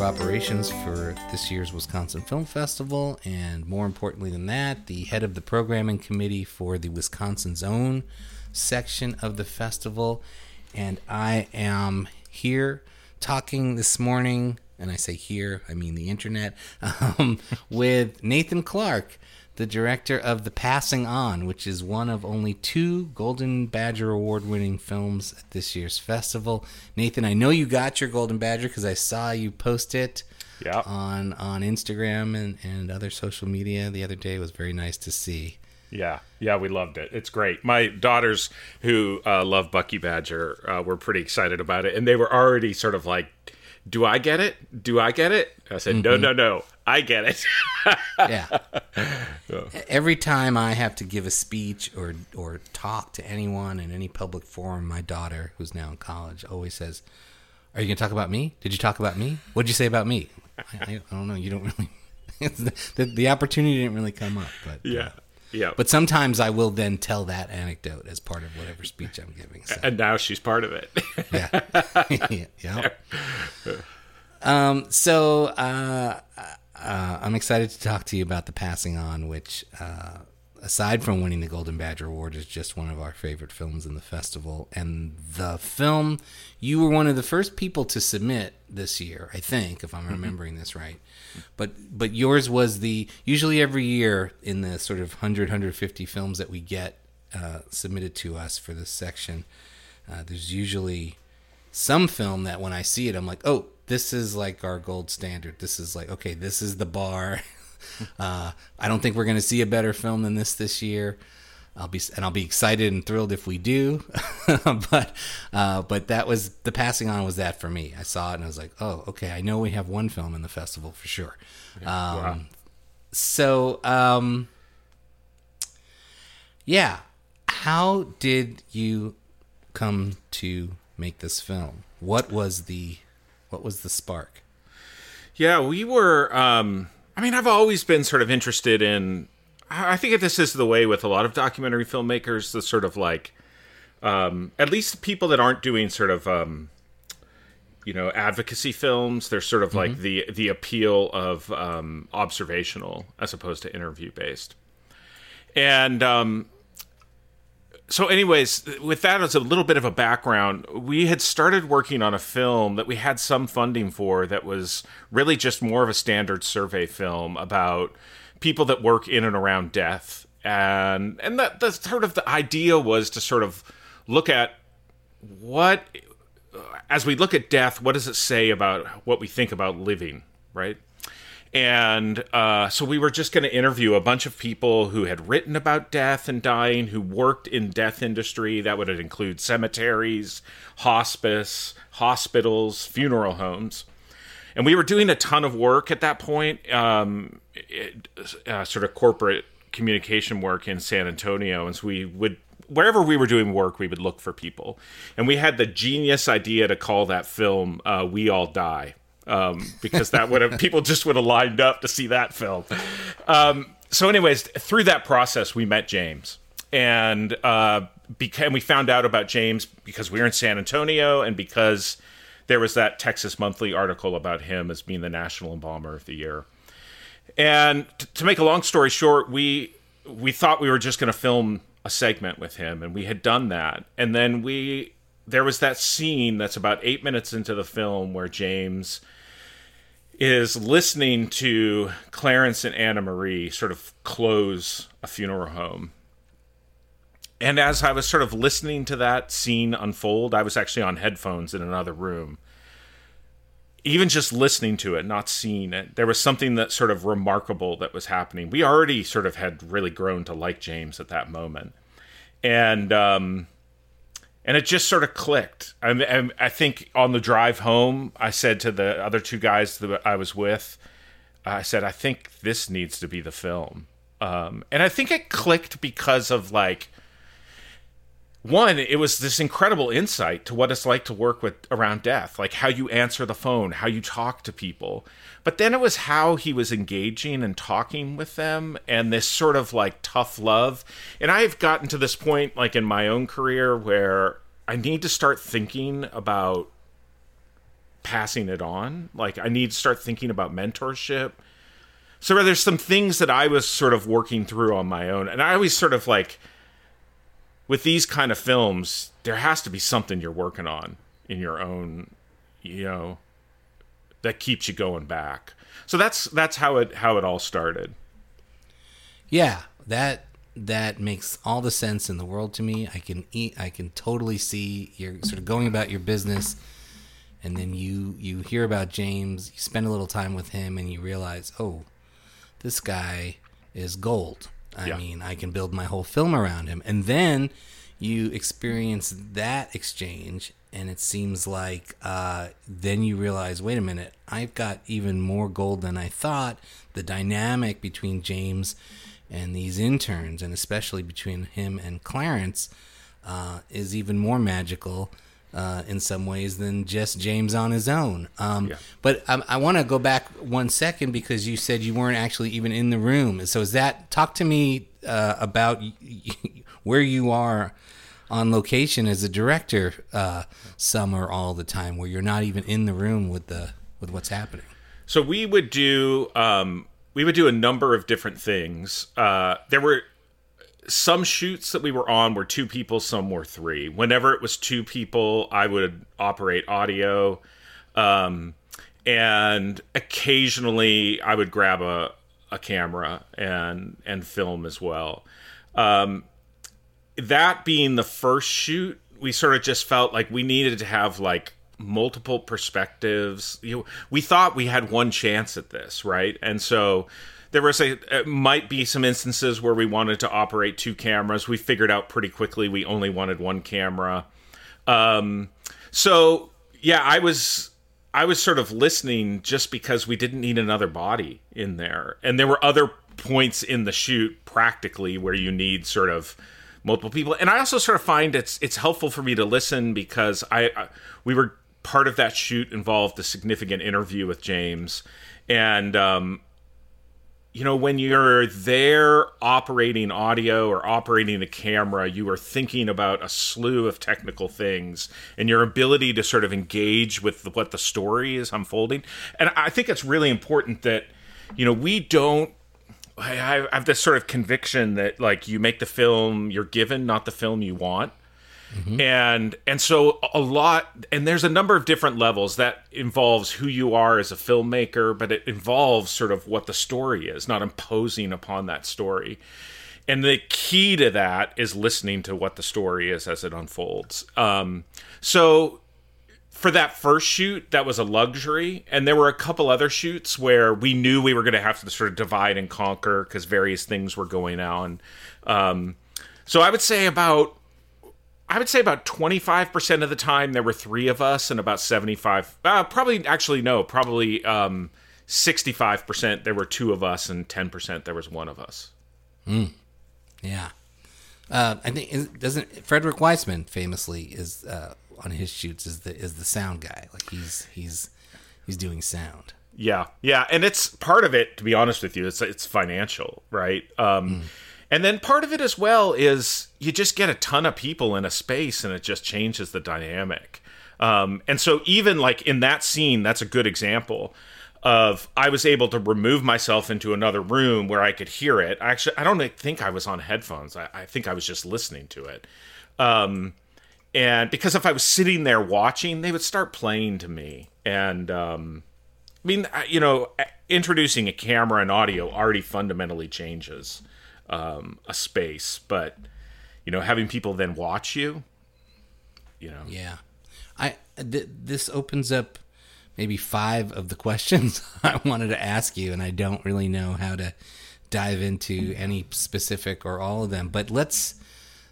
of Operations for this year's Wisconsin Film Festival, and more importantly than that, the head of the programming committee for the Wisconsin Zone section of the festival. And I am here talking this morning, and I say here, I mean the internet, um, with Nathan Clark the director of The Passing On, which is one of only two Golden Badger Award winning films at this year's festival. Nathan, I know you got your Golden Badger because I saw you post it Yeah. on, on Instagram and, and other social media the other day. It was very nice to see. Yeah, yeah, we loved it. It's great. My daughters, who uh, love Bucky Badger, uh, were pretty excited about it, and they were already sort of like, "Do I get it? Do I get it?" I said, "No, no, no, I get it." Yeah. Every time I have to give a speech or or talk to anyone in any public forum, my daughter, who's now in college, always says, "Are you going to talk about me? Did you talk about me? What did you say about me?" I, I, don't know. You don't really. the, the, the opportunity didn't really come up, but yeah, yeah. But sometimes I will then tell that anecdote as part of whatever speech I'm giving. So. and now she's part of it. yeah. yeah. Um, so uh, uh, I'm excited to talk to you about the passing on, which, uh, aside from winning the Golden Badger Award, is just one of our favorite films in the festival. And the film you were one of the first people to submit this year, I think, if I'm remembering this right. But but yours was the usually every year in the sort of 100 150 films that we get uh, submitted to us for this section. Uh, there's usually some film that when I see it, I'm like, oh, this is like our gold standard. This is like, okay, this is the bar. uh, I don't think we're going to see a better film than this this year. I'll be and I'll be excited and thrilled if we do, but uh, but that was the passing on was that for me. I saw it and I was like, oh, okay, I know we have one film in the festival for sure. Um, Wow. So um, yeah, how did you come to make this film? What was the what was the spark? Yeah, we were. Um, I mean, I've always been sort of interested in. I think this is the way with a lot of documentary filmmakers. The sort of like, um, at least people that aren't doing sort of, um, you know, advocacy films. They're sort of like the the appeal of um, observational as opposed to interview based. And um, so anyways with that as a little bit of a background we had started working on a film that we had some funding for that was really just more of a standard survey film about people that work in and around death. And and that the sort of the idea was to sort of look at what as we look at death what does it say about what we think about living right and uh, so we were just going to interview a bunch of people who had written about death and dying, who worked in death industry. That would include cemeteries, hospice, hospitals, funeral homes. And we were doing a ton of work at that point, um, it, uh, sort of corporate communication work in San Antonio. And so we would wherever we were doing work, we would look for people. And we had the genius idea to call that film uh, "We All Die." Um, because that would have people just would have lined up to see that film. Um, so, anyways, through that process, we met James, and uh, became we found out about James because we were in San Antonio, and because there was that Texas Monthly article about him as being the National Embalmer of the Year. And t- to make a long story short, we we thought we were just going to film a segment with him, and we had done that, and then we there was that scene that's about eight minutes into the film where James is listening to Clarence and Anna Marie sort of close a funeral home. And as I was sort of listening to that scene unfold, I was actually on headphones in another room. Even just listening to it, not seeing it, there was something that sort of remarkable that was happening. We already sort of had really grown to like James at that moment. And, um, and it just sort of clicked. I, I, I think on the drive home, I said to the other two guys that I was with, I said, I think this needs to be the film. Um, and I think it clicked because of like, one, it was this incredible insight to what it's like to work with around death, like how you answer the phone, how you talk to people. But then it was how he was engaging and talking with them and this sort of like tough love. And I've gotten to this point, like in my own career, where I need to start thinking about passing it on. Like I need to start thinking about mentorship. So there's some things that I was sort of working through on my own, and I always sort of like with these kind of films, there has to be something you're working on in your own, you know, that keeps you going back. So that's that's how it how it all started. Yeah, that that makes all the sense in the world to me. I can eat. I can totally see you're sort of going about your business, and then you you hear about James. You spend a little time with him, and you realize, oh, this guy is gold. I Yeah. mean, I can build my whole film around him, and then you experience that exchange, and it seems like uh, then you realize, wait a minute, I've got even more gold than I thought. The dynamic between James and these interns, and especially between him and Clarence, uh, is even more magical uh, in some ways than just James on his own. Um, Yeah. But um, I want to go back one second because you said you weren't actually even in the room. So is that talk to me uh, about where you are on location as a director, uh, some or all the time, where you're not even in the room with the with what's happening. So we would do um, we would do a number of different things. Uh, there were some shoots that we were on were two people, some were three. Whenever it was two people, I would operate audio, um, and occasionally I would grab a a camera and and film as well. Um, that being the first shoot, we sort of just felt like we needed to have like multiple perspectives. You know, we thought we had one chance at this, right? And so there was a might be some instances where we wanted to operate two cameras. We figured out pretty quickly we only wanted one camera. Um, so yeah, I was I was sort of listening just because we didn't need another body in there, and there were other points in the shoot practically where you need sort of multiple people. And I also sort of find it's it's helpful for me to listen because I, I we were part of that shoot involved a significant interview with James, and um, you know, when you're there operating audio or operating a camera, you are thinking about a slew of technical things and your ability to sort of engage with what the story is unfolding. And I think it's really important that, you know, we don't. I, I have this sort of conviction that, like, you make the film you're given, not the film you want and and so a lot and there's a number of different levels that involves who you are as a filmmaker but it involves sort of what the story is not imposing upon that story and the key to that is listening to what the story is as it unfolds um, so for that first shoot, that was a luxury. And there were a couple other shoots where we knew we were going to have to sort of divide and conquer because various things were going on. Um, so I would say about. I would say about 25% of the time there were three of us, and about 75, uh, probably, actually, no, probably um, 65% there were two of us, and 10% there was one of us. Yeah. Uh, I think doesn't Frederick Wiseman famously is uh, on his shoots is the is the sound guy. Like he's he's he's doing sound. Yeah, yeah, and it's part of it. To be honest with you, it's it's financial, right? Um, And then part of it as well is you just get a ton of people in a space, and it just changes the dynamic. Um, and so even like in that scene, that's a good example of I was able to remove myself into another room where I could hear it. Actually, I don't think I was on headphones. I, I think I was just listening to it. Um, and because if I was sitting there watching, they would start playing to me. And um, I mean, you know, introducing a camera and audio already fundamentally changes um, a space, but you know, having people then watch you, you know, Yeah. I th- this opens up maybe five of the questions I wanted to ask you, and I don't really know how to dive into any specific or all of them. But let's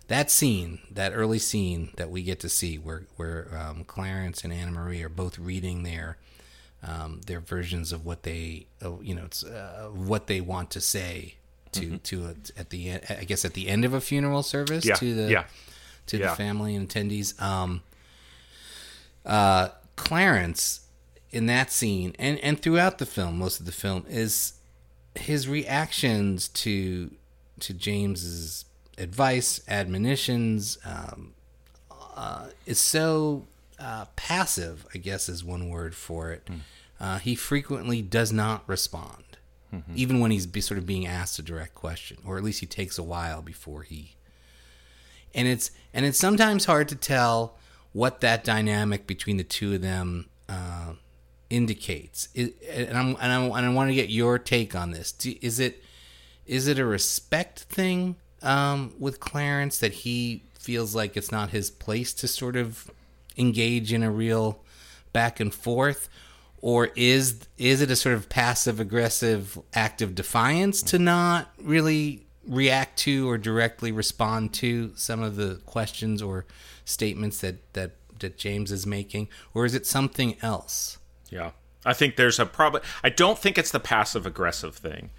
that scene, that early scene that we get to see, where where um, Clarence and Anna Marie are both reading their um, their versions of what they, you know, it's, uh, what they want to say to to a, at the end, I guess at the end of a funeral service Yeah, to the yeah. to Yeah. the family and attendees. Um, uh, Clarence in that scene and and throughout the film, most of the film is his reactions to to James's advice, admonitions, um, uh, is so uh, passive, I guess is one word for it. Uh, he frequently does not respond, even when he's be, sort of being asked a direct question, or at least he takes a while before he. And it's and it's sometimes hard to tell what that dynamic between the two of them uh, indicates. It, and I'm and I, and I want to get your take on this. Do, is it is it a respect thing um, with Clarence that he feels like it's not his place to sort of engage in a real back and forth, or is is it a sort of passive aggressive act of defiance to not really react to or directly respond to some of the questions or statements that that that James is making, or is it something else? Yeah. I think there's a problem. I don't think it's the passive aggressive thing.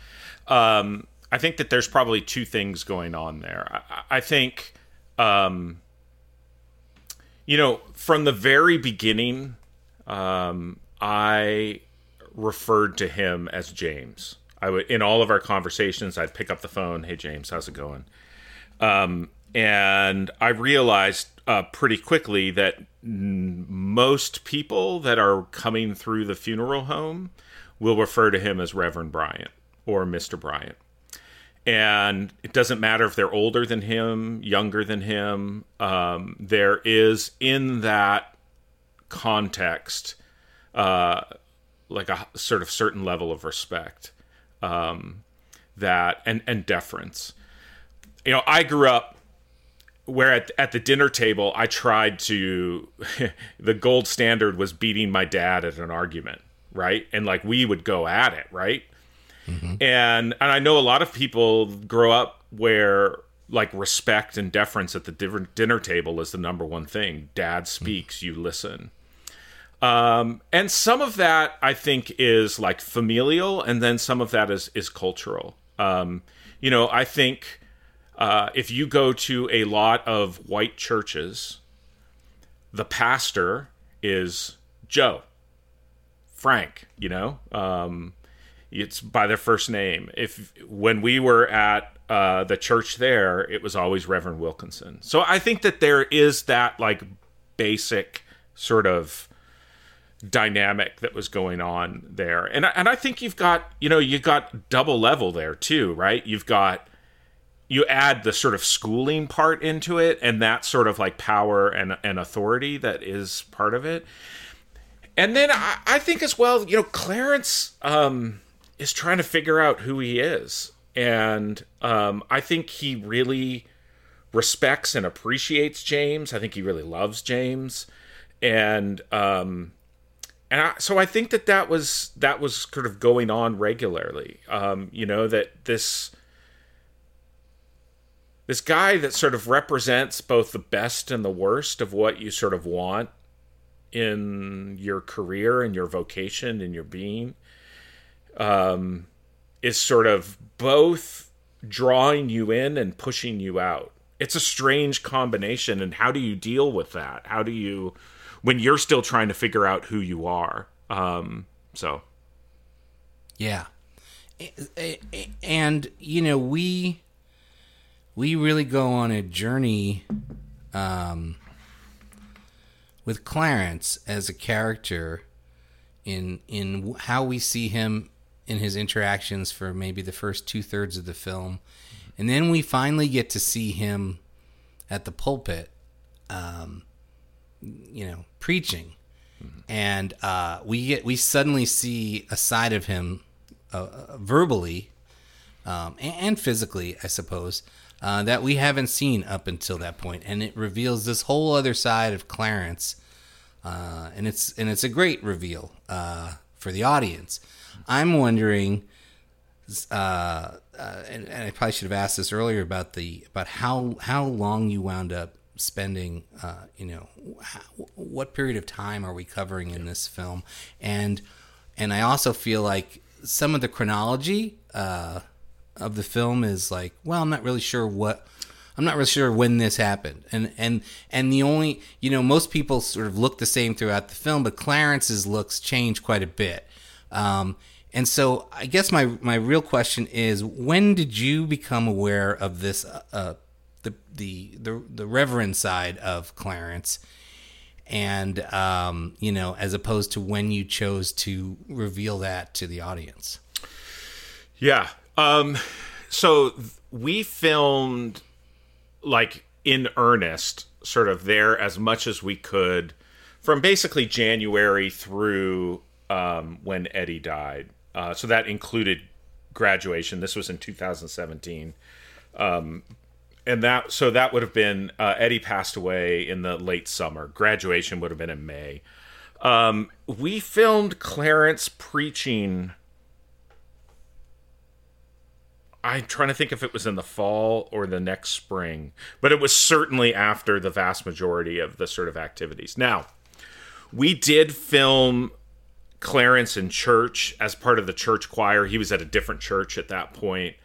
Um, I think that there's probably two things going on there. I, I think, um, you know, from the very beginning, um, I referred to him as James. I would in all of our conversations, I'd pick up the phone. Hey, James, how's it going? Um, and I realized uh, pretty quickly that n- most people that are coming through the funeral home will refer to him as Reverend Bryant or Mr. Bryant. And it doesn't matter if they're older than him, younger than him. Um, there is in that context, uh, like a sort of certain level of respect um, that and and deference. You know, I grew up where at, at the dinner table I tried to the gold standard was beating my dad at an argument, right? And like we would go at it, right? Mm-hmm. And and I know a lot of people grow up where like respect and deference at the dinner table is the number one thing. Dad speaks, mm-hmm. you listen. Um, and some of that I think is like familial, and then some of that is is cultural. Um, you know, I think uh, if you go to a lot of white churches, the pastor is Joe, Frank. You know, um, it's by their first name. If when we were at uh, the church there, it was always Reverend Wilkinson. So I think that there is that like basic sort of dynamic that was going on there. And and I think you've got, you know, you've got double level there too, right? You've got you add the sort of schooling part into it and that sort of like power and and authority that is part of it. And then I, I think as well, you know, Clarence um is trying to figure out who he is. And um I think he really respects and appreciates James. I think he really loves James. And um and I, so I think that that was that was sort of going on regularly. Um, you know that this this guy that sort of represents both the best and the worst of what you sort of want in your career and your vocation and your being um, is sort of both drawing you in and pushing you out. It's a strange combination, and how do you deal with that? How do you when you're still trying to figure out who you are. Um, so, yeah, and you know we we really go on a journey um, with Clarence as a character in in how we see him in his interactions for maybe the first two thirds of the film, and then we finally get to see him at the pulpit. Um, you know, preaching, mm-hmm. and uh, we get we suddenly see a side of him, uh, uh, verbally, um, and, and, physically, I suppose, uh, that we haven't seen up until that point, and it reveals this whole other side of Clarence, uh, and it's and it's a great reveal uh, for the audience. I'm wondering. Uh, uh, and, and, I probably should have asked this earlier about the about how how long you wound up spending, uh, you know, what period of time are we covering in this film? And and I also feel like some of the chronology uh, of the film is like, well, I'm not really sure what. I'm not really sure when this happened, and and and the only you know most people sort of look the same throughout the film, but Clarence's looks change quite a bit. Um, and so I guess my my real question is, when did you become aware of this uh, the the the reverend side of Clarence, and um, you know, as opposed to when you chose to reveal that to the audience. Yeah. Um, so we filmed like in earnest, sort of there as much as we could from basically January through um, when Eddie died. Uh, so that included graduation. This was in 2017. Um, and that so that would have been uh, Eddie passed away in the late summer. Graduation would have been in May. Um, we filmed Clarence preaching. I'm trying to think if it was in the fall or the next spring, but it was certainly after the vast majority of the sort of activities. Now, we did film Clarence in church as part of the church choir. He was at a different church at that point.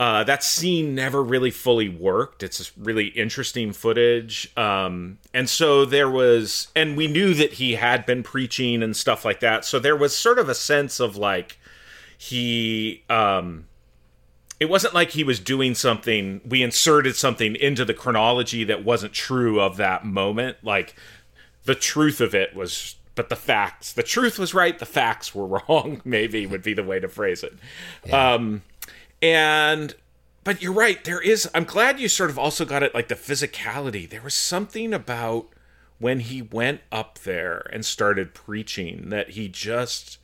Uh, that scene never really fully worked. It's really interesting footage. Um, and so there was, and we knew that he had been preaching and stuff like that. So there was sort of a sense of like he, um, it wasn't like he was doing something, we inserted something into the chronology that wasn't true of that moment. Like the truth of it was but the facts the truth was right the facts were wrong maybe would be the way to phrase it yeah. um and but you're right there is i'm glad you sort of also got it like the physicality there was something about when he went up there and started preaching that he just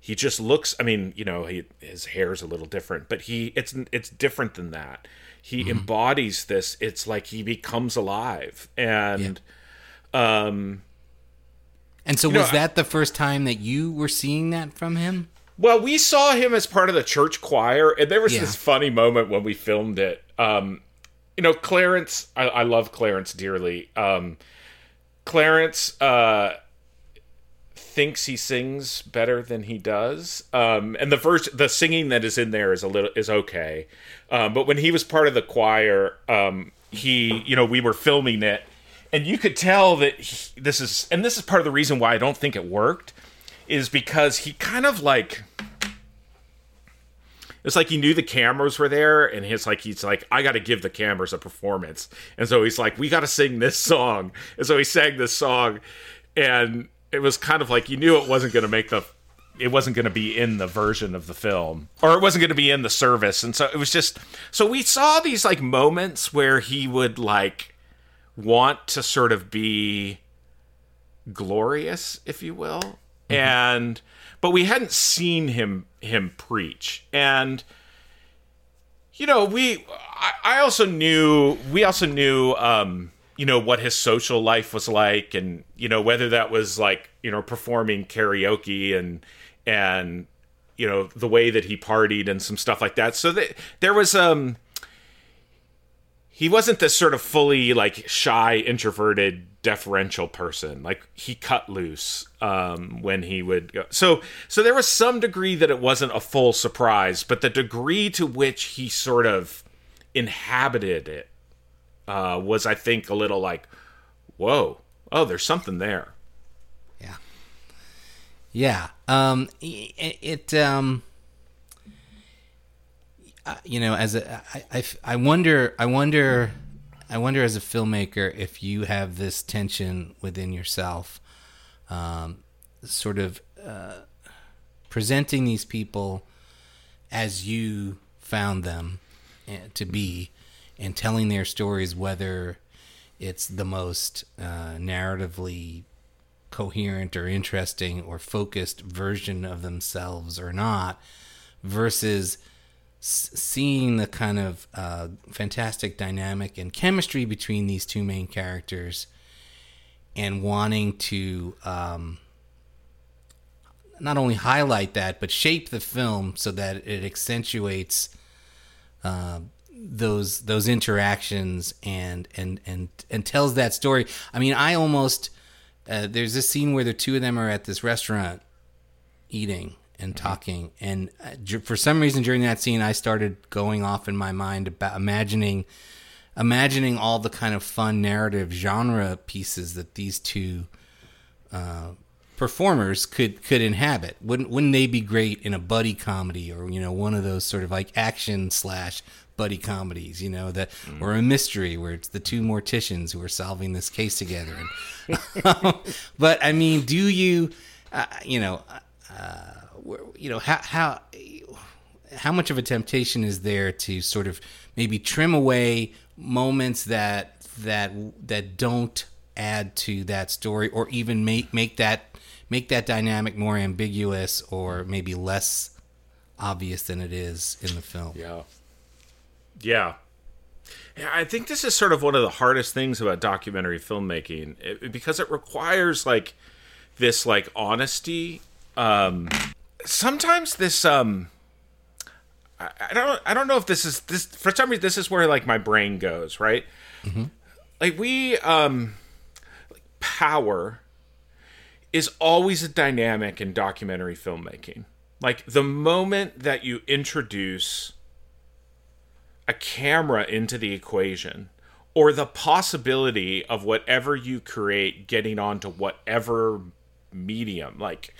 he just looks i mean you know he, his hair's a little different but he it's it's different than that he mm-hmm. embodies this it's like he becomes alive and yeah. um and so, was know, that the first time that you were seeing that from him? Well, we saw him as part of the church choir, and there was yeah. this funny moment when we filmed it. Um, you know, Clarence, I, I love Clarence dearly. Um, Clarence uh, thinks he sings better than he does, um, and the verse, the singing that is in there is a little is okay. Um, but when he was part of the choir, um, he, you know, we were filming it and you could tell that he, this is and this is part of the reason why I don't think it worked is because he kind of like it's like he knew the cameras were there and he's like he's like I got to give the cameras a performance and so he's like we got to sing this song and so he sang this song and it was kind of like you knew it wasn't to make the it wasn't going to be in the version of the film or it wasn't going to be in the service and so it was just so we saw these like moments where he would like want to sort of be glorious, if you will. Mm-hmm. And but we hadn't seen him him preach. And you know, we I, I also knew we also knew um, you know, what his social life was like and, you know, whether that was like, you know, performing karaoke and and you know, the way that he partied and some stuff like that. So that there was um he wasn't this sort of fully like shy, introverted, deferential person. Like he cut loose um, when he would go. So so there was some degree that it wasn't a full surprise, but the degree to which he sort of inhabited it uh, was, I think, a little like, whoa, oh, there's something there. Yeah. Yeah. Um, it, it um you know, as a, I, I, I wonder, I wonder, I wonder as a filmmaker if you have this tension within yourself, um, sort of uh, presenting these people as you found them eh, to be, and telling their stories, whether it's the most uh, narratively coherent or interesting or focused version of themselves or not, versus seeing the kind of uh, fantastic dynamic and chemistry between these two main characters and wanting to um, not only highlight that but shape the film so that it accentuates uh, those those interactions and and and and tells that story. I mean, I almost uh, there's this scene where the two of them are at this restaurant eating and talking. And uh, for some reason, during that scene, I started going off in my mind about imagining, imagining all the kind of fun narrative genre pieces that these two uh, performers could could inhabit. Wouldn't wouldn't they be great in a buddy comedy or you know one of those sort of like action slash buddy comedies, you know, that or a mystery where it's the two morticians who are solving this case together. And, but I mean, do you, uh, you know, uh, you know how how how much of a temptation is there to sort of maybe trim away moments that that that don't add to that story or even make make that make that dynamic more ambiguous or maybe less obvious than it is in the film. Yeah. Yeah. Yeah, I think this is sort of one of the hardest things about documentary filmmaking it, because it requires like this like honesty. Um sometimes this um I, I don't I don't know if this is this for some reason this is where like my brain goes, right? Mm-hmm. Like we um like power is always a dynamic in documentary filmmaking. Like the moment that you introduce a camera into the equation or the possibility of whatever you create getting onto whatever medium, like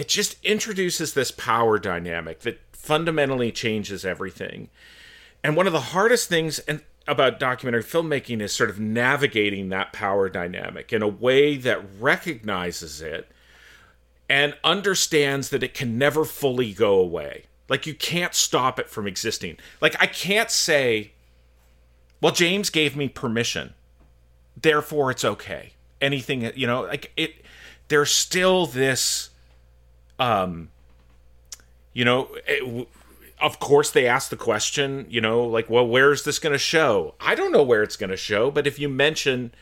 it just introduces this power dynamic that fundamentally changes everything. And one of the hardest things and about documentary filmmaking is sort of navigating that power dynamic in a way that recognizes it and understands that it can never fully go away. Like you can't stop it from existing. Like I can't say, well, James gave me permission, therefore it's okay. Anything, you know, like it, there's still this, um, you know, it, of course they ask the question, you know, like, well, where is this going to show? I don't know where it's going to show, but if you mention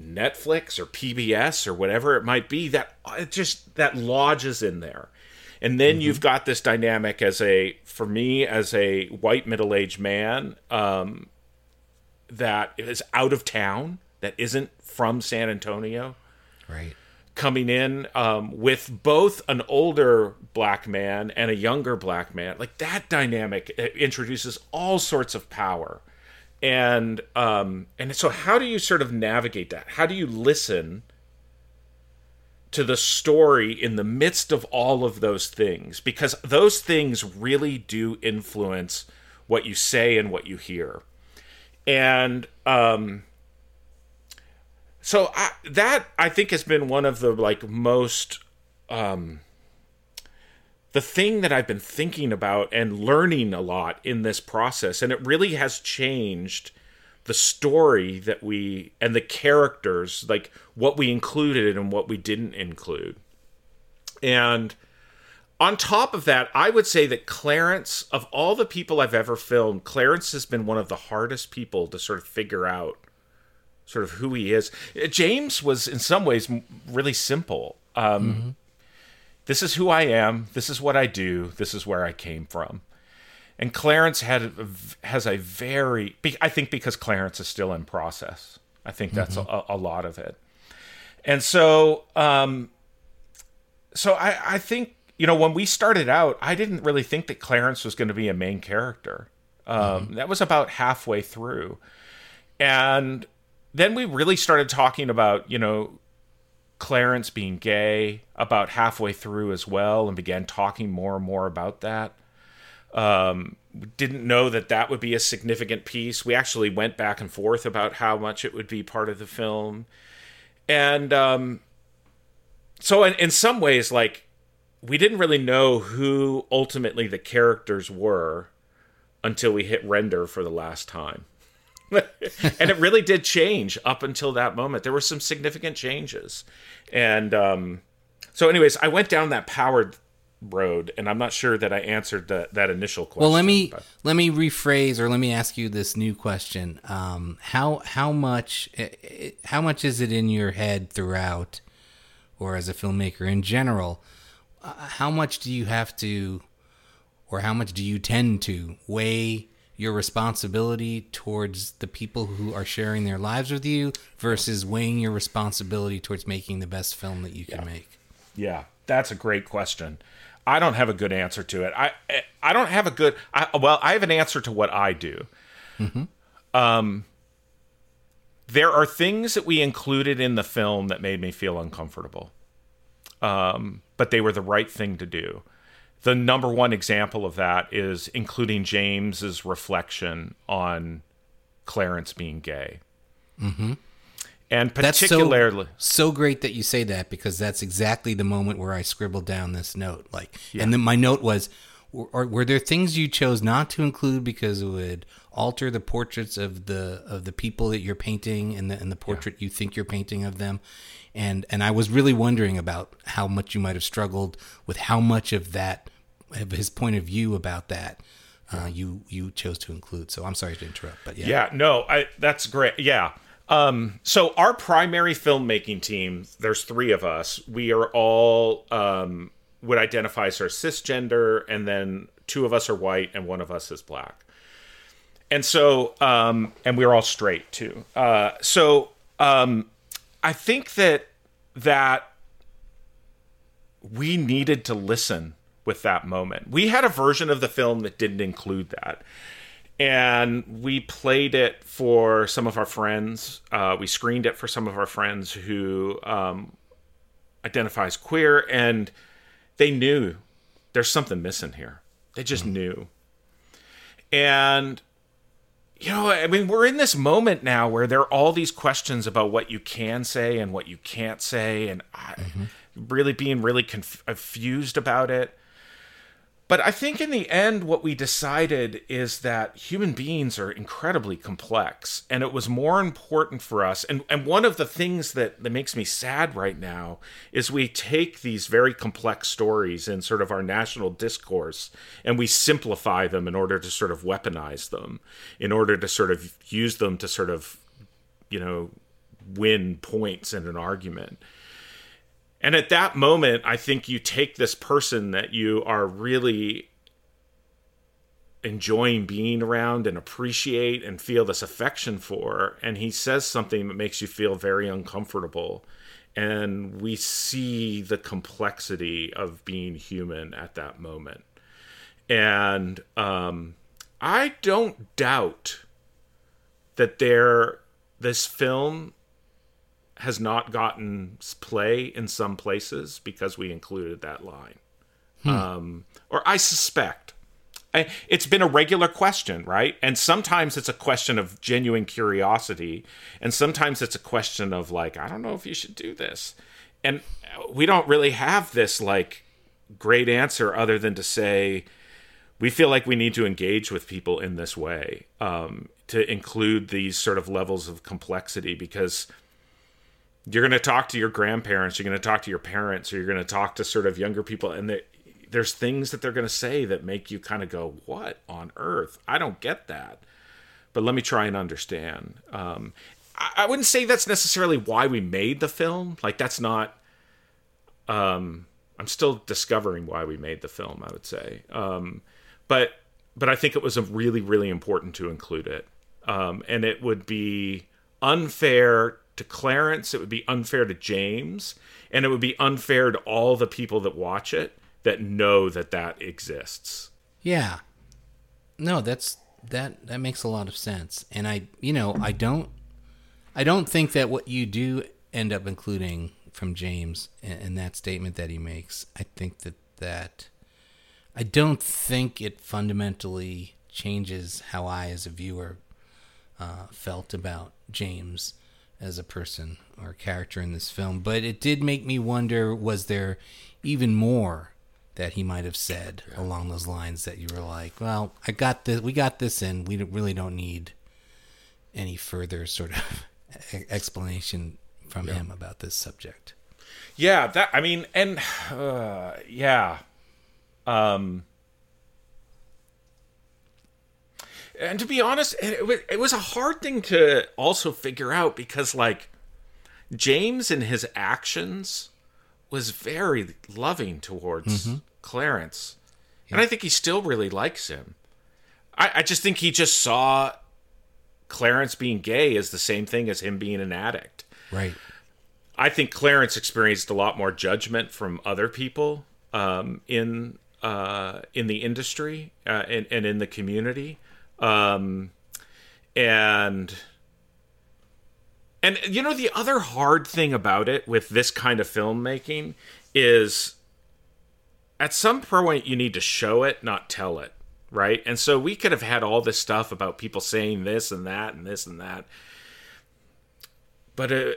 Netflix or PBS or whatever it might be, that it just that lodges in there. And then mm-hmm. you've got this dynamic as a, for me, as a white middle aged man um, that is out of town, that isn't from San Antonio. Right coming in um, with both an older black man and a younger black man like that dynamic uh, introduces all sorts of power. And um, and so how do you sort of navigate that? How do you listen to the story in the midst of all of those things? Because those things really do influence what you say and what you hear. And um, so I, that I think has been one of the like most um, the thing that I've been thinking about and learning a lot in this process, and it really has changed the story that we and the characters, like what we included and what we didn't include. And on top of that, I would say that Clarence, of all the people I've ever filmed, Clarence has been one of the hardest people to sort of figure out sort of who he is. Uh, James was in some ways really simple. Um, mm-hmm. This is who I am. This is what I do. This is where I came from. And Clarence had has a very, I think, because Clarence is still in process. I think that's mm-hmm. a, a, lot of it. And so, um, so I, I think you know when we started out, I didn't really think that Clarence was going to be a main character. Um, mm-hmm. That was about halfway through, and then we really started talking about, you know, Clarence being gay about halfway through as well and began talking more and more about that. Um, didn't know that that would be a significant piece. We actually went back and forth about how much it would be part of the film. And um, so, in, in some ways, like, we didn't really know who ultimately the characters were until we hit render for the last time. and it really did change up until that moment. There were some significant changes, and um, so, anyways, I went down that powered road, and I'm not sure that I answered the, that initial question. Well, let me but. let me rephrase, or let me ask you this new question: um, how how much eh, eh, how much is it in your head throughout, or as a filmmaker in general? Uh, how much do you have to, or how much do you tend to weigh? Your responsibility towards the people who are sharing their lives with you versus weighing your responsibility towards making the best film that you can yeah. make? Yeah, that's a great question. I don't have a good answer to it. I I don't have a good. I, well, I have an answer to what I do. Mm-hmm. Um, there are things that we included in the film that made me feel uncomfortable, um, but they were the right thing to do the number one example of that is including James's reflection on Clarence being gay. Mm-hmm. And That's so, particularly, so great that you say that because that's exactly the moment where I scribbled down this note. Like, and then my note was, were, were there things you chose not to include because it would alter the portraits of the of the people that you're painting and the and the portrait you think you're painting of them? And and I was really wondering about how much you might have struggled with how much of that his point of view about that uh, you you chose to include. So I'm sorry to interrupt, but yeah, yeah, no, I that's great. Yeah. Um, so our primary filmmaking team, there's three of us. We are all um, would identify as of cisgender, and then two of us are white and one of us is black. And so, um, and we're all straight too. Uh, so um, I think that that we needed to listen with that moment. We had a version of the film that didn't include that. And we played it for some of our friends. Uh, we screened it for some of our friends who um, identify as queer, and they knew there's something missing here. They just mm-hmm. knew. And you know, I mean, we're in this moment now where there are all these questions about what you can say and what you can't say, and mm-hmm. really being really confused about it. But I think in the end, what we decided is that human beings are incredibly complex. And it was more important for us. And, and one of the things that, that makes me sad right now is we take these very complex stories in sort of our national discourse and we simplify them in order to sort of weaponize them, in order to sort of use them to sort of, you know, win points in an argument. And at that moment, I think you take this person that you are really enjoying being around and appreciate and feel this affection for, and he says something that makes you feel very uncomfortable. And we see the complexity of being human at that moment. And um, I don't doubt that there this film has not gotten play in some places because we included that line. Hmm. Um, or I suspect. I, it's been a regular question, right? And sometimes it's a question of genuine curiosity, and sometimes it's a question of like, I don't know if you should do this. And we don't really have this like great answer other than to say we feel like we need to engage with people in this way um, to include these sort of levels of complexity because you're going to talk to your grandparents, you're going to talk to your parents, or you're going to talk to sort of younger people, and they, there's things that they're going to say that make you kind of go, "What on earth? I don't get that." But let me try and understand. Um, I, I, wouldn't say that's necessarily why we made the film. Like that's not. Um, I'm still discovering why we made the film. I would say, um, but but I think it was a really really important to include it, um, and it would be unfair to Clarence, it would be unfair to James, and it would be unfair to all the people that watch it that know that that exists. Yeah. No, that's that that makes a lot of sense. And I, you know, I don't I don't think that what you do end up including from James in, that statement that he makes, I think that that I don't think it fundamentally changes how I as a viewer uh, felt about James as a person or character in this film, but it did make me wonder was there even more that he might have said yeah. along those lines that you were like, well, I got this, we got this in, we really don't need any further sort of explanation from yeah. him about this subject. Yeah, that I mean, and uh, yeah, um, and to be honest, it was, it was a hard thing to also figure out because, like, James in his actions was very loving towards mm-hmm. Clarence. Yeah. And I think he still really likes him. I, I just think he just saw Clarence being gay as the same thing as him being an addict. Right. I think Clarence experienced a lot more judgment from other people um, in uh, in the industry uh, and, and in the community um, and and you know the other hard thing about it with this kind of filmmaking is at some point you need to show it, not tell it, right? And so we could have had all this stuff about people saying this and that and this and that, but uh,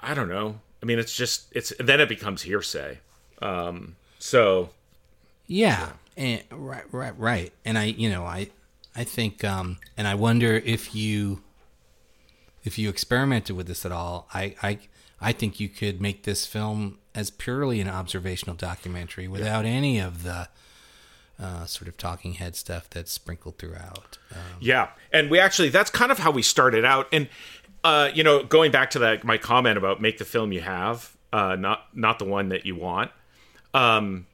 I don't know. I mean, it's just it's then it becomes hearsay. Um, so yeah, and right, right, right. And I, you know, I, I think, um, and I wonder if you, if you experimented with this at all. I, I, I think you could make this film as purely an observational documentary without yeah. any of the uh, sort of talking head stuff that's sprinkled throughout. Um, yeah, and we actually that's kind of how we started out, and uh, you know, going back to that my comment about make the film you have, uh, not not the one that you want. Um,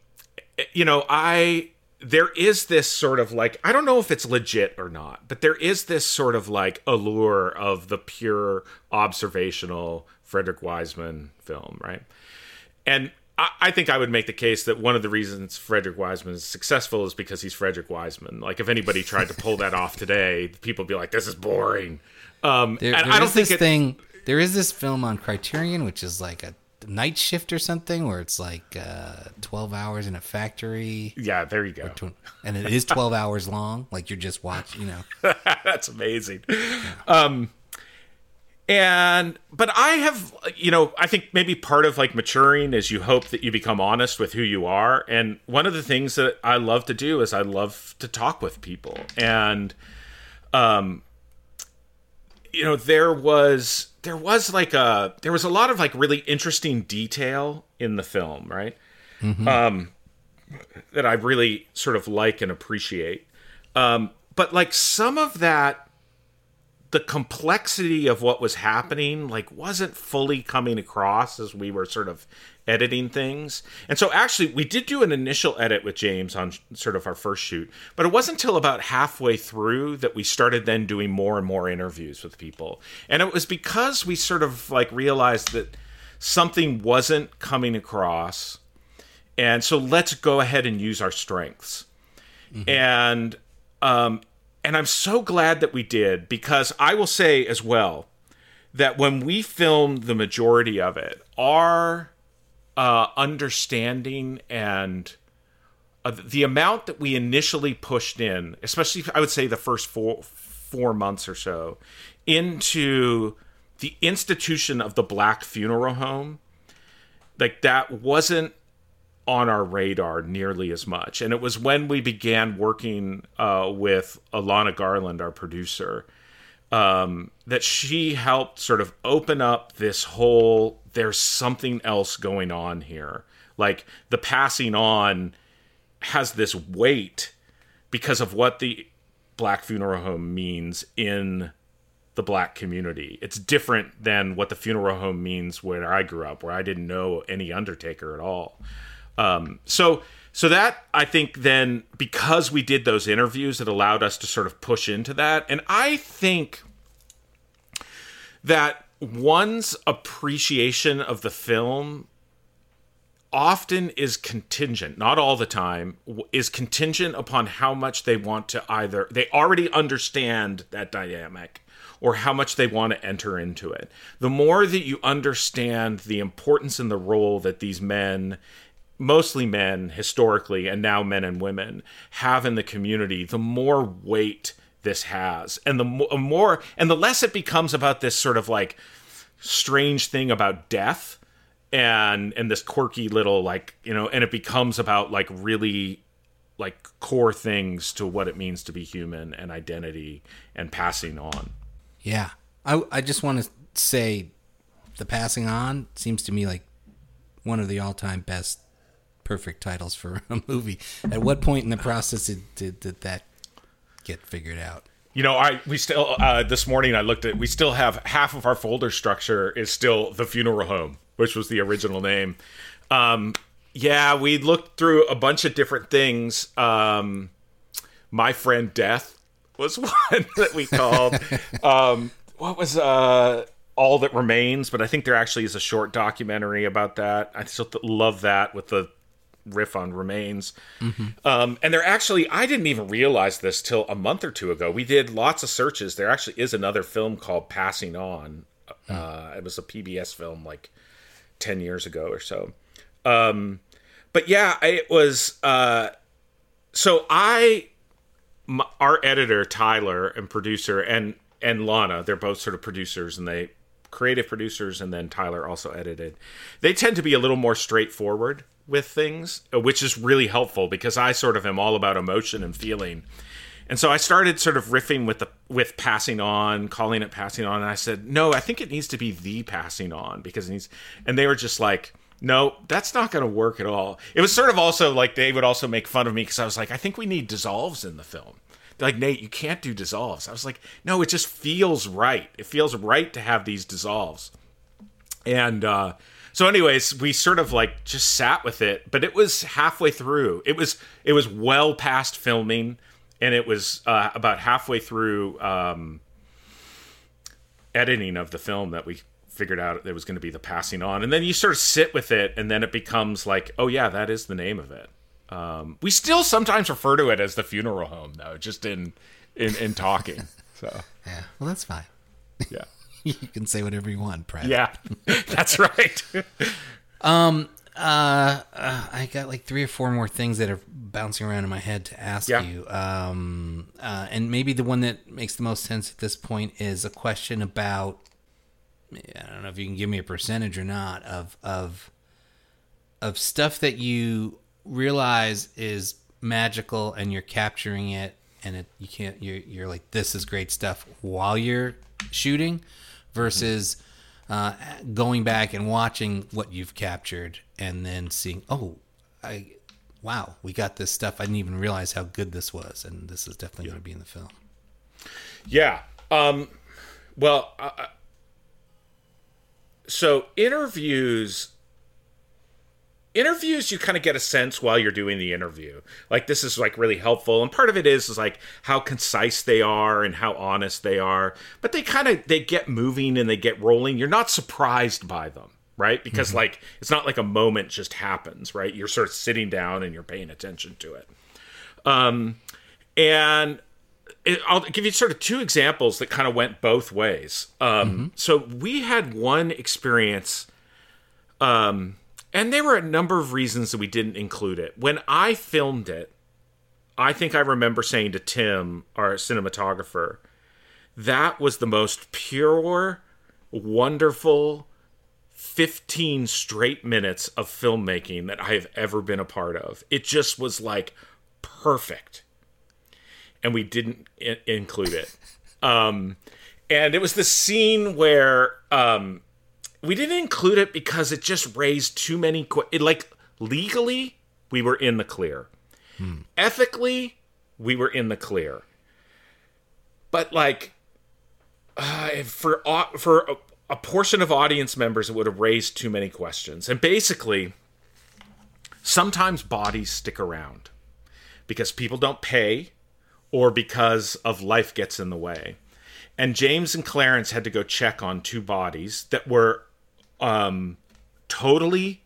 you know, I there is this sort of like I don't know if it's legit or not, but there is this sort of like allure of the pure observational Frederick Wiseman film, right? And I, I think I would make the case that one of the reasons Frederick Wiseman is successful is because he's Frederick Wiseman. Like if anybody tried to pull that off today, people would be like, "This is boring." Um, there, and there I don't think this it, thing. There is this film on Criterion, which is like a night shift or something where it's like uh, 12 hours in a factory? Yeah there you go. Tw- and it is 12 hours long? Like you're just watching you know? That's amazing. Yeah. um and but i have you know i think maybe part of like maturing is you hope that you become honest with who you are. And one of the things that i love to do is i love to talk with people. And um you know there was there was like a there was a lot of like really interesting detail in the film, right? Mm-hmm. Um, that I really sort of like and appreciate. Um, but like some of that, the complexity of what was happening, like wasn't fully coming across as we were sort of editing things. And so actually we did do an initial edit with James on sort of our first shoot, but it wasn't until about halfway through that we started then doing more and more interviews with people. And it was because we sort of like realized that something wasn't coming across. And so let's go ahead and use our strengths. Mm-hmm. And um and I'm so glad that we did because I will say as well that when we filmed the majority of it, our uh, understanding and uh, the amount that we initially pushed in, especially I would say the first four four months or so, into the institution of the black funeral home, like that wasn't on our radar nearly as much. And it was when we began working uh, with Alana Garland, our producer, um, that she helped sort of open up this whole there's something else going on here. Like the passing on has this weight because of what the black funeral home means in the black community. It's different than what the funeral home means where I grew up, where I didn't know any undertaker at all. Um, so so that I think then because we did those interviews, it allowed us to sort of push into that. And I think that one's appreciation of the film often is contingent, not all the time, is contingent upon how much they want to either they already understand that dynamic or how much they want to enter into it. The more that you understand the importance and the role that these men mostly men historically and now men and women have in the community, the more weight this has. And the more and the less it becomes about this sort of like strange thing about death and and this quirky little like, you know, and it becomes about like really like core things to what it means to be human and identity and passing on. Yeah. I I just want to say the passing on seems to me like one of the all-time best perfect titles for a movie. At what point in the process did, did, did that get figured out? You know, I we still uh, this morning I looked at we still have half of our folder structure is still the funeral home, which was the original name. Um, yeah, we looked through a bunch of different things. Um, my friend Death was one that we called. um, what was uh, all that remains? But I think there actually is a short documentary about that. I still love that with the riff on remains. Mm-hmm. Um, and there actually, I didn't even realize this till a month or two ago. We did lots of searches. There actually is another film called Passing On. Mm. Uh, it was a PBS film like 10 years ago or so. Um, but yeah, it was. Uh, so I, m our editor Tyler and producer and and Lana, they're both sort of producers and they creative producers, and then Tyler also edited. They tend to be a little more straightforward with things, uh, which is really helpful because I sort of am all about emotion and feeling. And so I started sort of riffing with the with passing on, calling it passing on, and I said, "No, I think it needs to be the passing on because it needs." And they were just like, "No, that's not going to work at all." It was sort of also like they would also make fun of me because I was like, "I think we need dissolves in the film." Like, "Nate, you can't do dissolves." I was like, "No, it just feels right. It feels right to have these dissolves." And uh, so, anyways, we sort of like just sat with it, but it was halfway through. It was it was well past filming and it was uh, about halfway through um, editing of the film that we figured out it was going to be the passing on and then you sort of sit with it and then it becomes like oh yeah that is the name of it um, we still sometimes refer to it as the funeral home though just in in, in talking so Yeah. Well, that's fine. yeah you can say whatever you want, Brad. yeah that's right Uh, uh, I got like three or four more things that are bouncing around in my head to ask Yeah. you. Um, uh, and maybe the one that makes the most sense at this point is a question about. I don't know if you can give me a percentage or not of of of stuff that you realize is magical and you're capturing it and it you can't you're you're like this is great stuff while you're shooting versus uh, going back and watching what you've captured and then seeing oh I wow we got this stuff. I didn't even realize how good this was. And this is definitely going to be in the film. Yeah. Um, well, uh, so interviews, interviews, you kind of get a sense while you're doing the interview. Like this is like really helpful, and part of it is is like how concise they are and how honest they are. But they kind of they get moving and they get rolling. You're not surprised by them. Right, because like it's not like a moment just happens, right? You're sort of sitting down and you're paying attention to it. Um, and it, I'll give you sort of two examples that kind of went both ways. Um, So we had one experience, um, and there were a number of reasons that we didn't include it. When I filmed it, I think I remember saying to Tim, our cinematographer, that was the most pure, wonderful 15 straight minutes of filmmaking that I have ever been a part of. It just was like perfect and we didn't I- include it. Um, and it was the scene where um, we didn't include it because it just raised too many. Qu- it, like legally, we were in the clear. Ethically, we were in the clear. But like, uh, for au- for a, a portion of audience members, it would have raised too many questions. And basically, sometimes bodies stick around because people don't pay or because of life gets in the way. And James and Clarence had to go check on two bodies that were um totally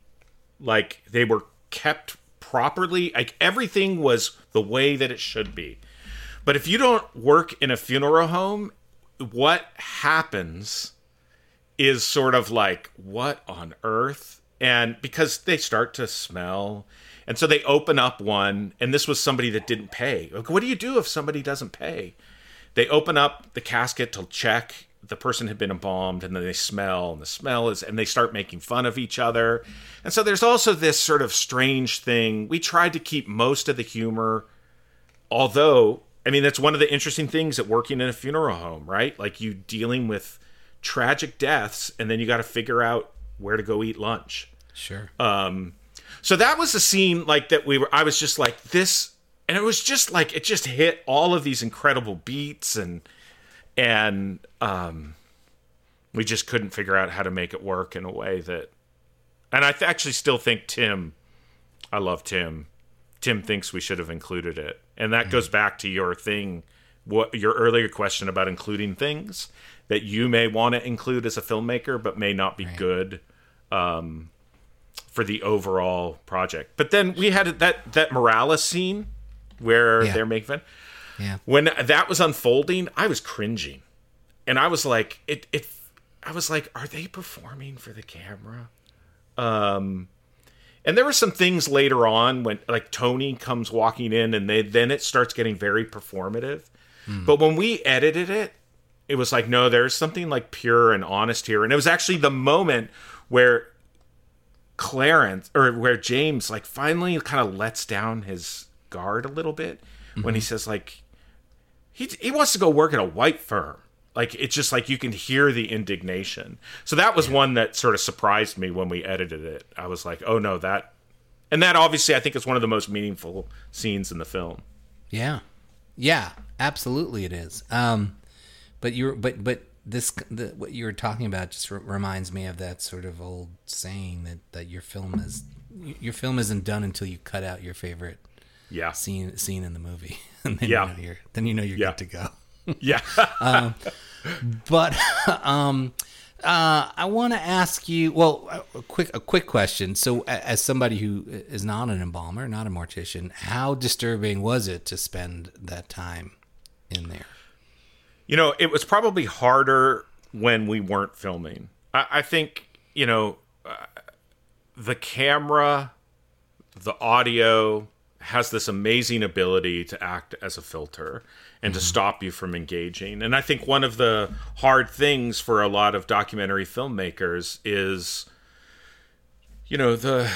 like they were kept properly. Like everything was the way that it should be. But if you don't work in a funeral home, what happens is sort of like what on earth? And because they start to smell and so they open up one and this was somebody that didn't pay. Like what do you do if somebody doesn't pay? They open up the casket to check the person had been embalmed and then they smell and the smell is and they start making fun of each other. And so there's also this sort of strange thing. We tried to keep most of the humor although i mean that's one of the interesting things at working in a funeral home right? Like you dealing with tragic deaths and then you got to figure out where to go eat lunch. Sure. Um, so that was a scene like that we were I was just like this and it was just like it just hit all of these incredible beats and and um we just couldn't figure out how to make it work in a way that and I th- actually still think Tim I love Tim. Tim thinks we should have included it. And that goes back to your thing what your earlier question about including things that you may want to include as a filmmaker but may not be good um, for the overall project. But then we had that that Morales scene where Yeah. they're making fun. Yeah When that was unfolding, I was cringing, and I was like, it it. I was like, are they performing for the camera? Um, And there were some things later on when like Tony comes walking in and they then it starts getting very performative. But when we edited it, it was like no, there's something like pure and honest here. And it was actually the moment where Clarence or where James like finally kind of lets down his guard a little bit when he says like he he wants to go work at a white firm. Like it's just like you can hear the indignation. So that was one that sort of surprised me when we edited it. I was like, "Oh no, that." And that obviously I think is one of the most meaningful scenes in the film. Yeah, yeah, absolutely, it is. Um, but you're but but this the, what you were talking about just re- reminds me of that sort of old saying that that your film is your film isn't done until you cut out your favorite Yeah. scene scene in the movie, and then Yeah. you know you're then you know you're Yeah. good to go. Yeah. But um, uh, I want to ask you. Well, a quick a quick question. So, as somebody who is not an embalmer, not a mortician, how disturbing was it to spend that time in there? You know, it was probably harder when we weren't filming. I, I think, you know, uh, the camera, the audio has this amazing ability to act as a filter and to mm-hmm. stop you from engaging. And I think one of the hard things for a lot of documentary filmmakers is you know the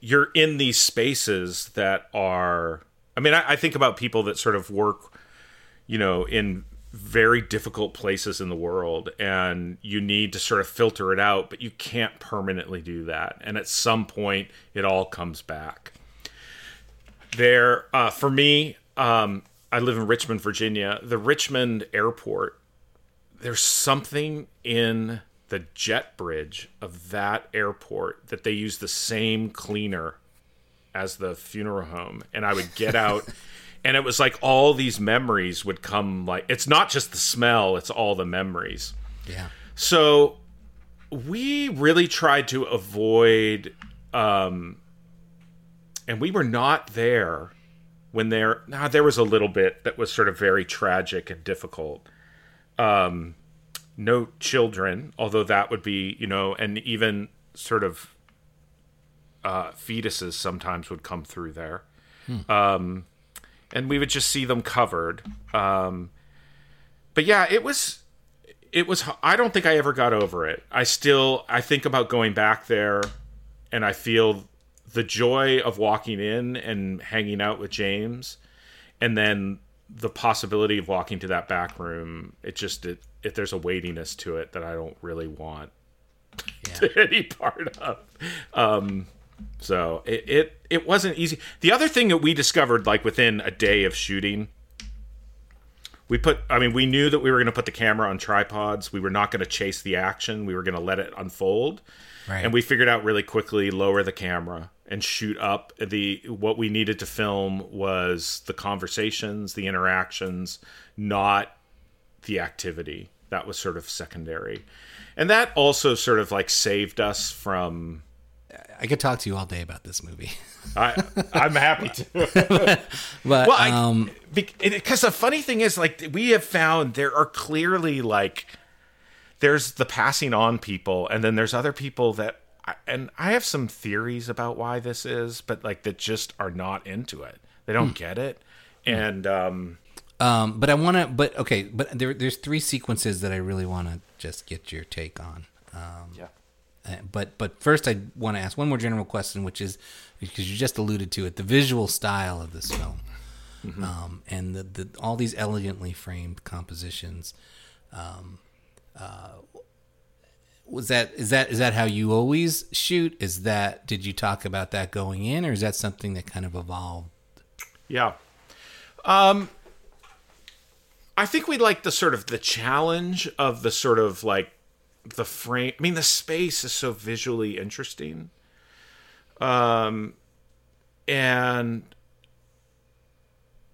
you're in these spaces that are i mean I, I think about people that sort of work you know in very difficult places in the world and you need to sort of filter it out but you can't permanently do that. And at some point it all comes back there uh, for me um, i live in richmond virginia. The richmond airport there's something in the jet bridge of that airport that they use the same cleaner as the funeral home. And i would get out and it was like all these memories would come like it's not just the smell it's all the memories. Yeah. so we really tried to avoid um and we were not there when there now there was a little bit that was sort of very tragic and difficult. Um no children although that would be you know and even sort of uh fetuses sometimes would come through there. Um and we would just see them covered. Um but yeah it was it was i don't think i ever got over it. I still i think about going back there and i feel the joy of walking in and hanging out with james and then the possibility of walking to that back room it just it, it there's a weightiness to it that i don't really want Yeah. any part of. Um so it, it it wasn't easy. The other thing that we discovered like within a day of shooting we put i mean we knew that we were going to put the camera on tripods. We were not going to chase the action. We were going to let it unfold. Right. and we figured out really quickly lower the camera and shoot up the what we needed to film was the conversations the interactions not the activity that was sort of secondary and that also sort of like saved us from I could talk to you all day about this movie. I, I'm happy to. But Well, I, um, because the funny thing is, like, we have found there are clearly like there's the passing on people, and then there's other people that, and I have some theories about why this is, but like that just are not into it. They don't get it, and um, um, but I want to. But okay. But there, there's three sequences that I really want to just get your take on. Um, yeah, Uh, But but first, I want to ask one more general question, which is because you just alluded to it, the visual style of this film, um, and the, the all these elegantly framed compositions. Um, uh, was that is that is that how you always shoot? Is that did you talk about that going in, or is that something that kind of evolved? yeah. Um, I think we like the sort of the challenge of the sort of like the frame. I mean, the space is so visually interesting. Um, and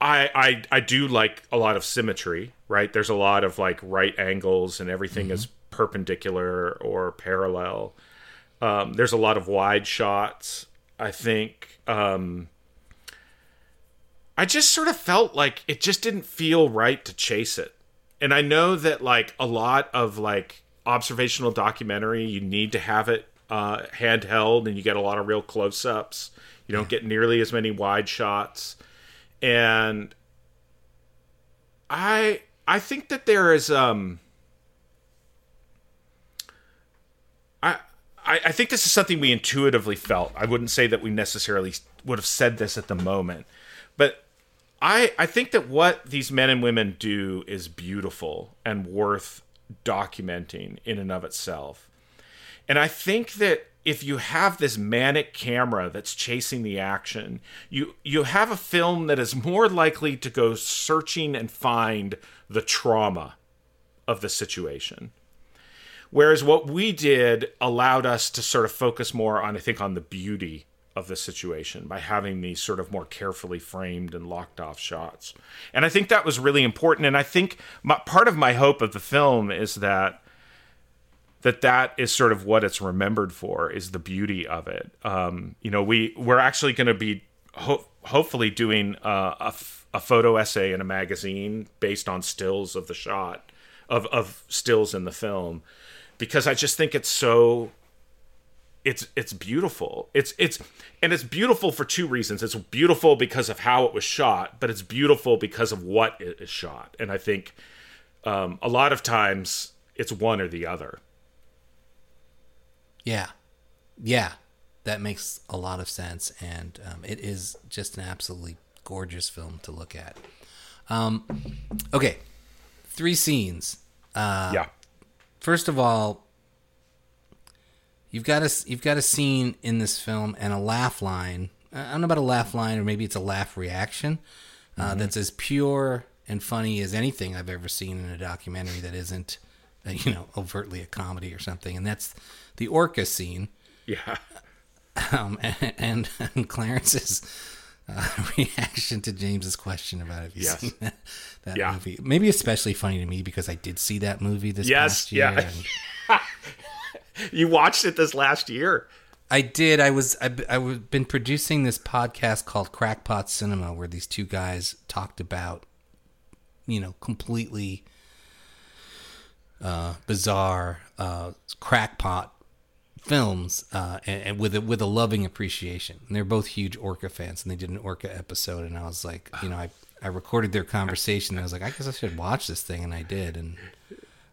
I I I do like a lot of symmetry, right? There's a lot of like right angles and everything is perpendicular or parallel. Um, there's a lot of wide shots. I think um, I just sort of felt like it just didn't feel right to chase it. And I know that like a lot of like observational documentary, you need to have it uh, handheld, and you get a lot of real close ups. You don't get nearly as many wide shots, and I I think that there is um I I, think this is something we intuitively felt. I wouldn't say that we necessarily would have said this at the moment, but I I think that what these men and women do is beautiful and worth documenting in and of itself. And I think that if you have this manic camera that's chasing the action, you you have a film that is more likely to go searching and find the trauma of the situation. Whereas what we did allowed us to sort of focus more on, I think, on the beauty of the situation by having these sort of more carefully framed and locked off shots. And I think that was really important. And I think my, part of my hope of the film is that that that is sort of what it's remembered for is the beauty of it. Um, you know, we we're actually going to be ho- hopefully doing uh, a, f- a photo essay in a magazine based on stills of the shot of of stills in the film because I just think it's so it's it's beautiful. It's it's and it's beautiful for two reasons. It's beautiful because of how it was shot, but it's beautiful because of what it is shot. And I think um, a lot of times it's one or the other. Yeah, yeah, that makes a lot of sense, and um, it is just an absolutely gorgeous film to look at. Um, okay, three scenes. Uh, yeah. First of all, you've got a you've got a scene in this film and a laugh line. I don't know about a laugh line, or maybe it's a laugh reaction uh, Mm-hmm. that's as pure and funny as anything I've ever seen in a documentary that isn't, uh, you know, overtly a comedy or something. And that's the orca scene Yeah. um, and, and, Clarence's uh, reaction to James's question about have you Yes. seen that, that Yeah. movie? Maybe especially funny to me because I did see that movie this Yes, past year. yeah. and You watched it this last year. I did. I was. I, I've been producing this podcast called Crackpot Cinema, where these two guys talked about, you know, completely uh, bizarre uh, crackpot films, uh, and, and with a, with a loving appreciation. And they're both huge Orca fans, and they did an Orca episode. And I was like, you know, I I recorded their conversation. And I was like, I guess I should watch this thing, and I did. And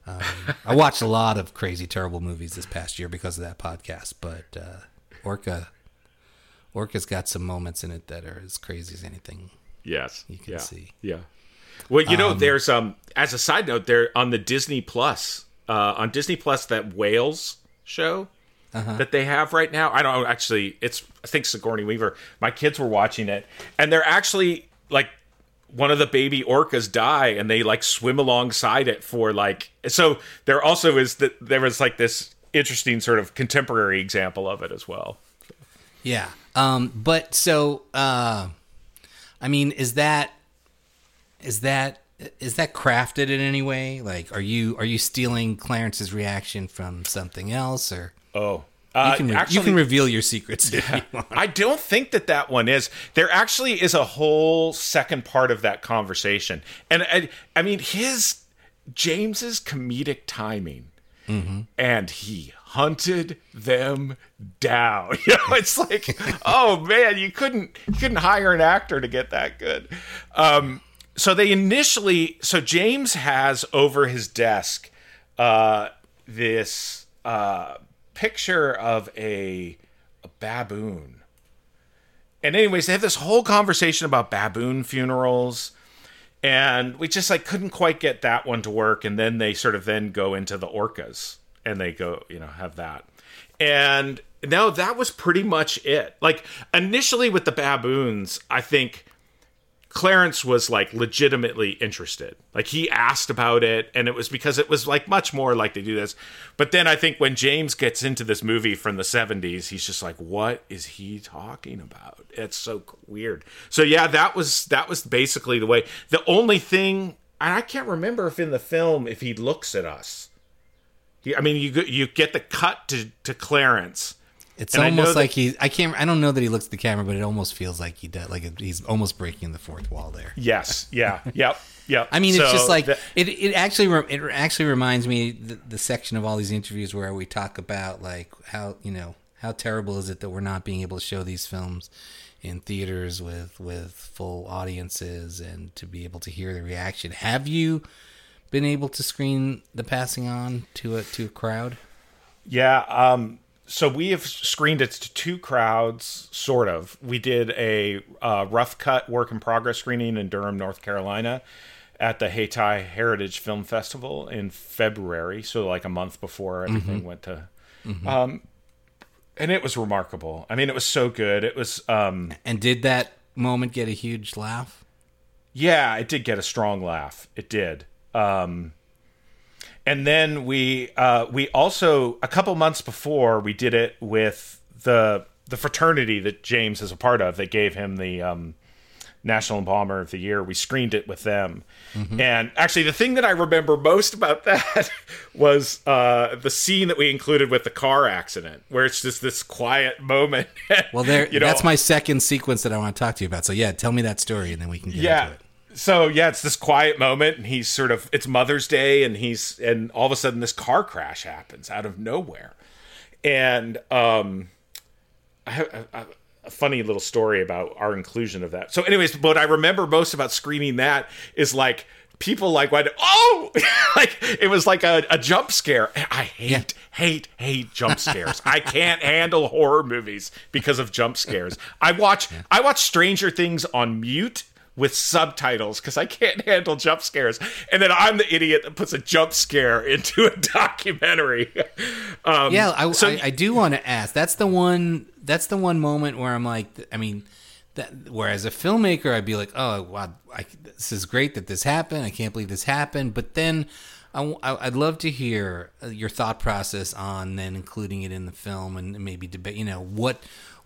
um, I watched a lot of crazy, terrible movies this past year because of that podcast. But uh, Orca, Orca's got some moments in it that are as crazy as anything. Yes. You can yeah. see. Yeah. Well, you know, there's um as a side note, there on the Disney Plus, uh, on Disney Plus, that whales show that they have right now. I don't actually. It's I think Sigourney Weaver. My kids were watching it, and they're actually like one of the baby orcas die, and they like swim alongside it for like. So there also is that there was like this interesting sort of contemporary example of it as well. Yeah. Um, but so, uh, I mean, is that is that is that crafted in any way? Like, are you are you stealing Clarence's reaction from something else, or Oh, you uh, can re- actually, you can reveal your secrets if you want. I don't think that that one is. There actually is a whole second part of that conversation, and I, I mean his James's comedic timing, and he hunted them down. You know, it's like, oh man, you couldn't you couldn't hire an actor to get that good. Um, so they initially, so James has over his desk uh, this uh, picture of a, a baboon. And anyways, they have this whole conversation about baboon funerals, and we just like couldn't quite get that one to work. And then they sort of then go into the orcas, and they go, you know, have that. And no, that was pretty much it. Like initially with the baboons, I think Clarence was like legitimately interested. Like he asked about it, and it was because it was like much more like they do this. But then I think when James gets into this movie from the 70s, he's just like, what is he talking about? It's so weird. So yeah, that was that was basically the way. The only thing I can't remember if in the film if he looks at us. He- I mean, you you get the cut to to Clarence. It's And almost that- like he. I can't. I don't know that he looks at the camera, but it almost feels like he does. Like he's almost breaking the fourth wall there. Yes, yeah, yep. Yep. I mean, it's just like the- it. It actually it actually reminds me the, the section of all these interviews where we talk about like how you know how terrible is it that we're not being able to show these films in theaters with with full audiences and to be able to hear the reaction. Have you been able to screen the passing on to a to a crowd? Yeah. Um, so we have screened it to two crowds, sort of. We did a uh, rough cut work in progress screening in Durham, North Carolina, at the Hayti Heritage Film Festival in February. So like a month before everything went to. Um, and it was remarkable. I mean, it was so good. It was. Um, And did that moment get a huge laugh? Yeah, it did get a strong laugh. It did. Um, and then we uh, we also a couple months before we did it with the the fraternity that James is a part of that gave him the um, National Embalmer of the Year. We screened it with them, and actually the thing that I remember most about that was uh, the scene that we included with the car accident, where it's just this quiet moment. Well, there. You know, that's my second sequence that I want to talk to you about. So yeah, tell me that story, and then we can get yeah into it. So yeah it's this quiet moment and he's sort of it's mother's day and he's and all of a sudden this car crash happens out of nowhere. And um i have a, a, funny little story about our inclusion of that. So anyways what i remember most about screening that is like people like went oh! Like it was like a, a jump scare. I hate hate hate jump scares. I can't handle horror movies because of jump scares. I watch i watch stranger things on mute with subtitles because I can't handle jump scares. And then I'm the idiot that puts a jump scare into a documentary. Um, Yeah, I, so I, I do want to ask. That's the one. That's the one moment where I'm like, I mean, that. Whereas a filmmaker, I'd be like, oh wow, I, this is great that this happened. I can't believe this happened. But then, I, would love to hear uh, your thought process on then including it in the film and maybe debate. You know what.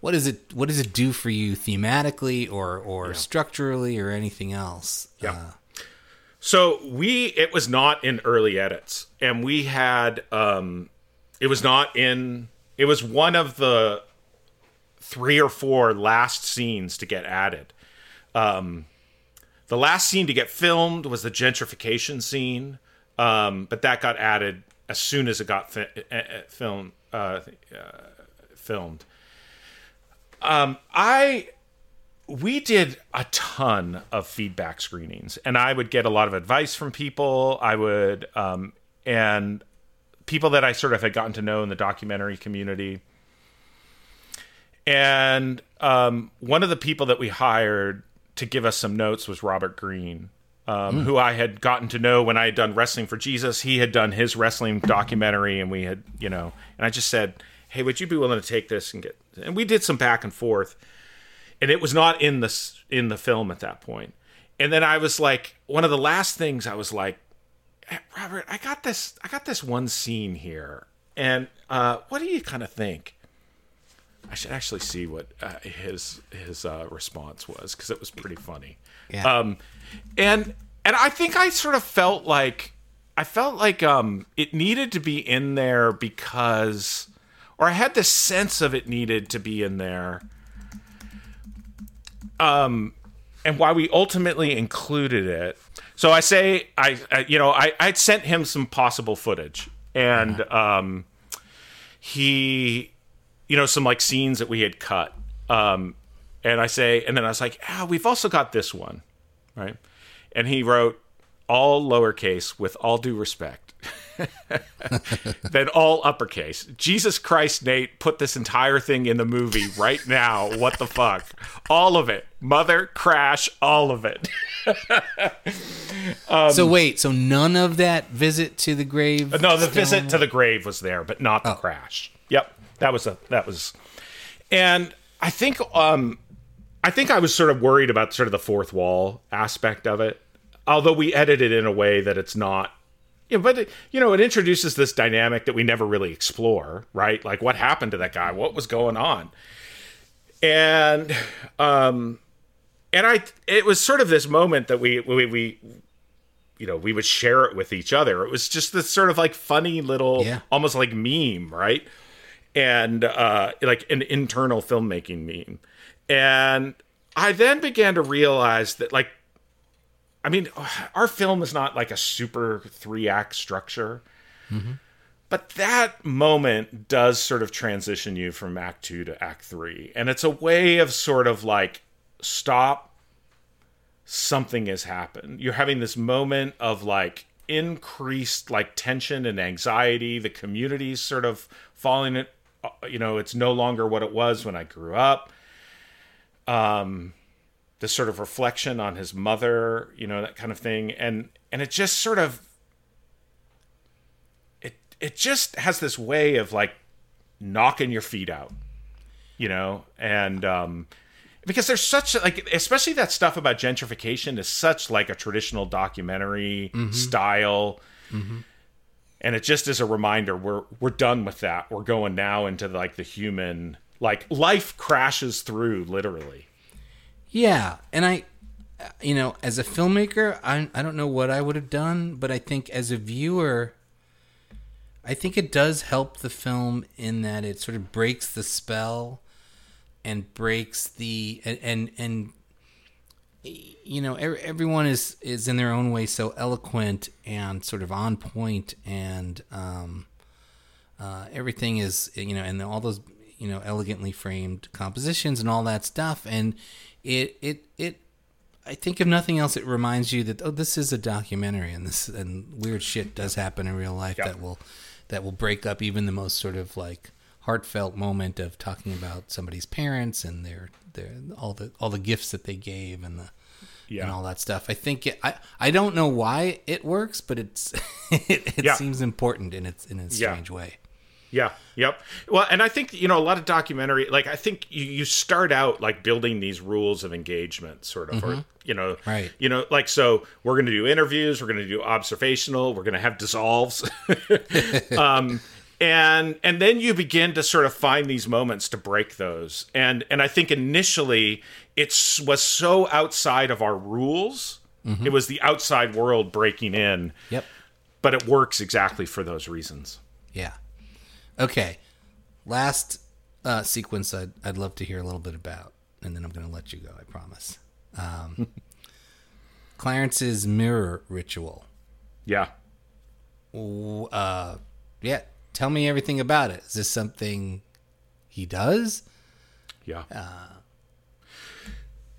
What does it What does it do for you thematically, or or structurally, or anything else? Yeah. Uh, So we it was not in early edits, and we had um, it was not in. It was one of the three or four last scenes to get added. Um, the last scene to get filmed was the gentrification scene, um, but that got added as soon as it got fi- uh, uh, film, uh, uh, filmed. Um, I we did a ton of feedback screenings and i would get a lot of advice from people. I would um, and people that i sort of had gotten to know in the documentary community. And um, one of the people that we hired to give us some notes was robert greene um, who i had gotten to know when i had done wrestling for jesus. He had done his wrestling documentary and we had you know and i just said hey would you be willing to take this and get and we did some back and forth and it was not in the in the film at that point. And then I was like, one of the last things I was like, hey, Robert, I got this, I got this one scene here, and uh, what do you kind of think? I should actually see what uh, his his uh, response was because it was pretty funny. Yeah. Um, and and I think I sort of felt like I felt like um, it needed to be in there because, or I had this sense of it needed to be in there um, and why we ultimately included it. So I say, I, I you know, I I sent him some possible footage, and um, he, you know, some like scenes that we had cut. Um, and I say, and then I was like, ah, we've also got this one, right? And he wrote all lowercase with all due respect. then all uppercase. Jesus Christ, Nate, put this entire thing in the movie right now. What the fuck? All of it. Mother, crash, all of it. so wait, so none of that visit to the grave? No, the visit to the grave was there, but not the crash. Yep. That was a that was and I think um I think I was sort of worried about sort of the fourth wall aspect of it. Although we edited it in a way that it's not yeah, but it, you know, it introduces this dynamic that we never really explore, right? Like what happened to that guy? What was going on? And um and I it was sort of this moment that we we, we you know, we would share it with each other. It was just this sort of like funny little Yeah. almost like meme, right? And uh like an internal filmmaking meme. And I then began to realize that like I mean, our film is not like a super three act structure. But that moment does sort of transition you from act two to act three. And it's a way of sort of like, stop, something has happened. You're having this moment of like increased like tension and anxiety. The community's sort of falling it, you know, it's no longer what it was when I grew up. Um, this sort of reflection on his mother, you know, that kind of thing. And, and it just sort of it it just has this way of like knocking your feet out, you know, and um, because there's such like especially that stuff about gentrification is such like a traditional documentary mm-hmm. style. Mm-hmm. And it just is a reminder we're we're done with that. We're going now into like the human like life crashes through literally. Yeah, and I you know, as a filmmaker, I I don't know what I would have done, but I think as a viewer I think it does help the film in that it sort of breaks the spell and breaks the and and, and you know everyone is is in their own way so eloquent and sort of on point and um, uh, everything is you know and all those you know elegantly framed compositions and all that stuff. And it it it I think if nothing else, it reminds you that oh, this is a documentary, and this and weird shit does happen in real life yep. that will that will break up even the most sort of like heartfelt moment of talking about somebody's parents and their their all the all the gifts that they gave and the yeah. and all that stuff. I think it, I I don't know why it works, but it's it, it yeah. seems important in its in a strange yeah. way. Yeah. Yep. Well, and I think you know a lot of documentary. Like I think you, you start out like building these rules of engagement, sort of, mm-hmm. or you know, right? You know, like so we're going to do interviews, we're going to do observational, we're going to have dissolves, um, and and then you begin to sort of find these moments to break those. And and I think initially it was so outside of our rules. Mm-hmm. It was the outside world breaking in. Yep. But it works exactly for those reasons. Yeah. Okay, last uh, sequence I'd, I'd love to hear a little bit about, and then I'm going to let you go. I promise. Um, Clarence's mirror ritual. Yeah. Uh, yeah. Tell me everything about it. Is this something he does? Yeah. Uh,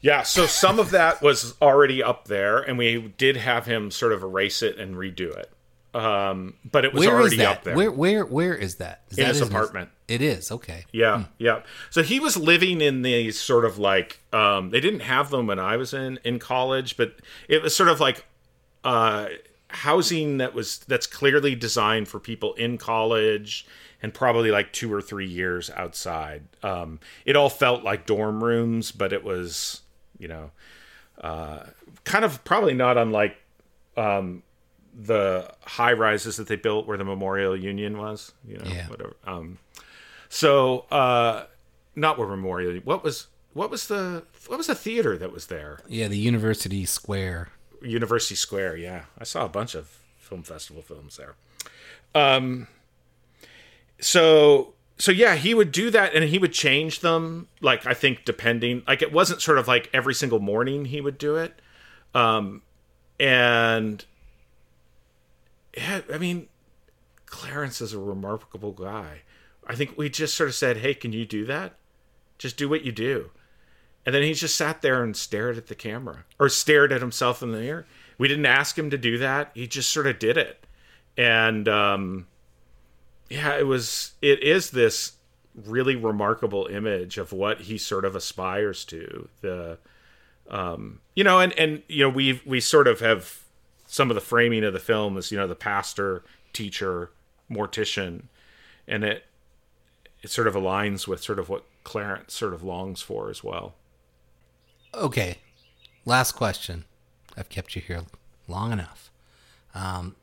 yeah, so some of that was already up there, and we did have him sort of erase it and redo it. Um, but it was where already up there. Where where where is that? Is in that his apartment. It is okay. Yeah, hmm. yeah. So he was living in these sort of like um, they didn't have them when I was in in college, but it was sort of like uh, housing that was that's clearly designed for people in college and probably like two or three years outside. Um, it all felt like dorm rooms, but it was you know uh, kind of probably not unlike um, the high rises that they built where the Memorial Union was, you know, yeah. whatever. Um, so uh, not where Memorial. What was what was the what was the theater that was there? Yeah, the University Square. University Square. Yeah, I saw a bunch of film festival films there. Um. So so yeah, he would do that and he would change them. Like I think depending, like it wasn't sort of like every single morning he would do it. Um, and yeah, I mean, Clarence is a remarkable guy. I think we just sort of said, "Hey, can you do that? Just do what you do." And then he just sat there and stared at the camera or stared at himself in the mirror. We didn't ask him to do that. He just sort of did it. And um yeah, it was it is this really remarkable image of what he sort of aspires to. The um you know, and and you know, we we sort of have some of the framing of the film is you know the pastor, teacher, mortician, and it it sort of aligns with sort of what Clarence sort of longs for as well. Okay, last question. I've kept you here long enough. Um,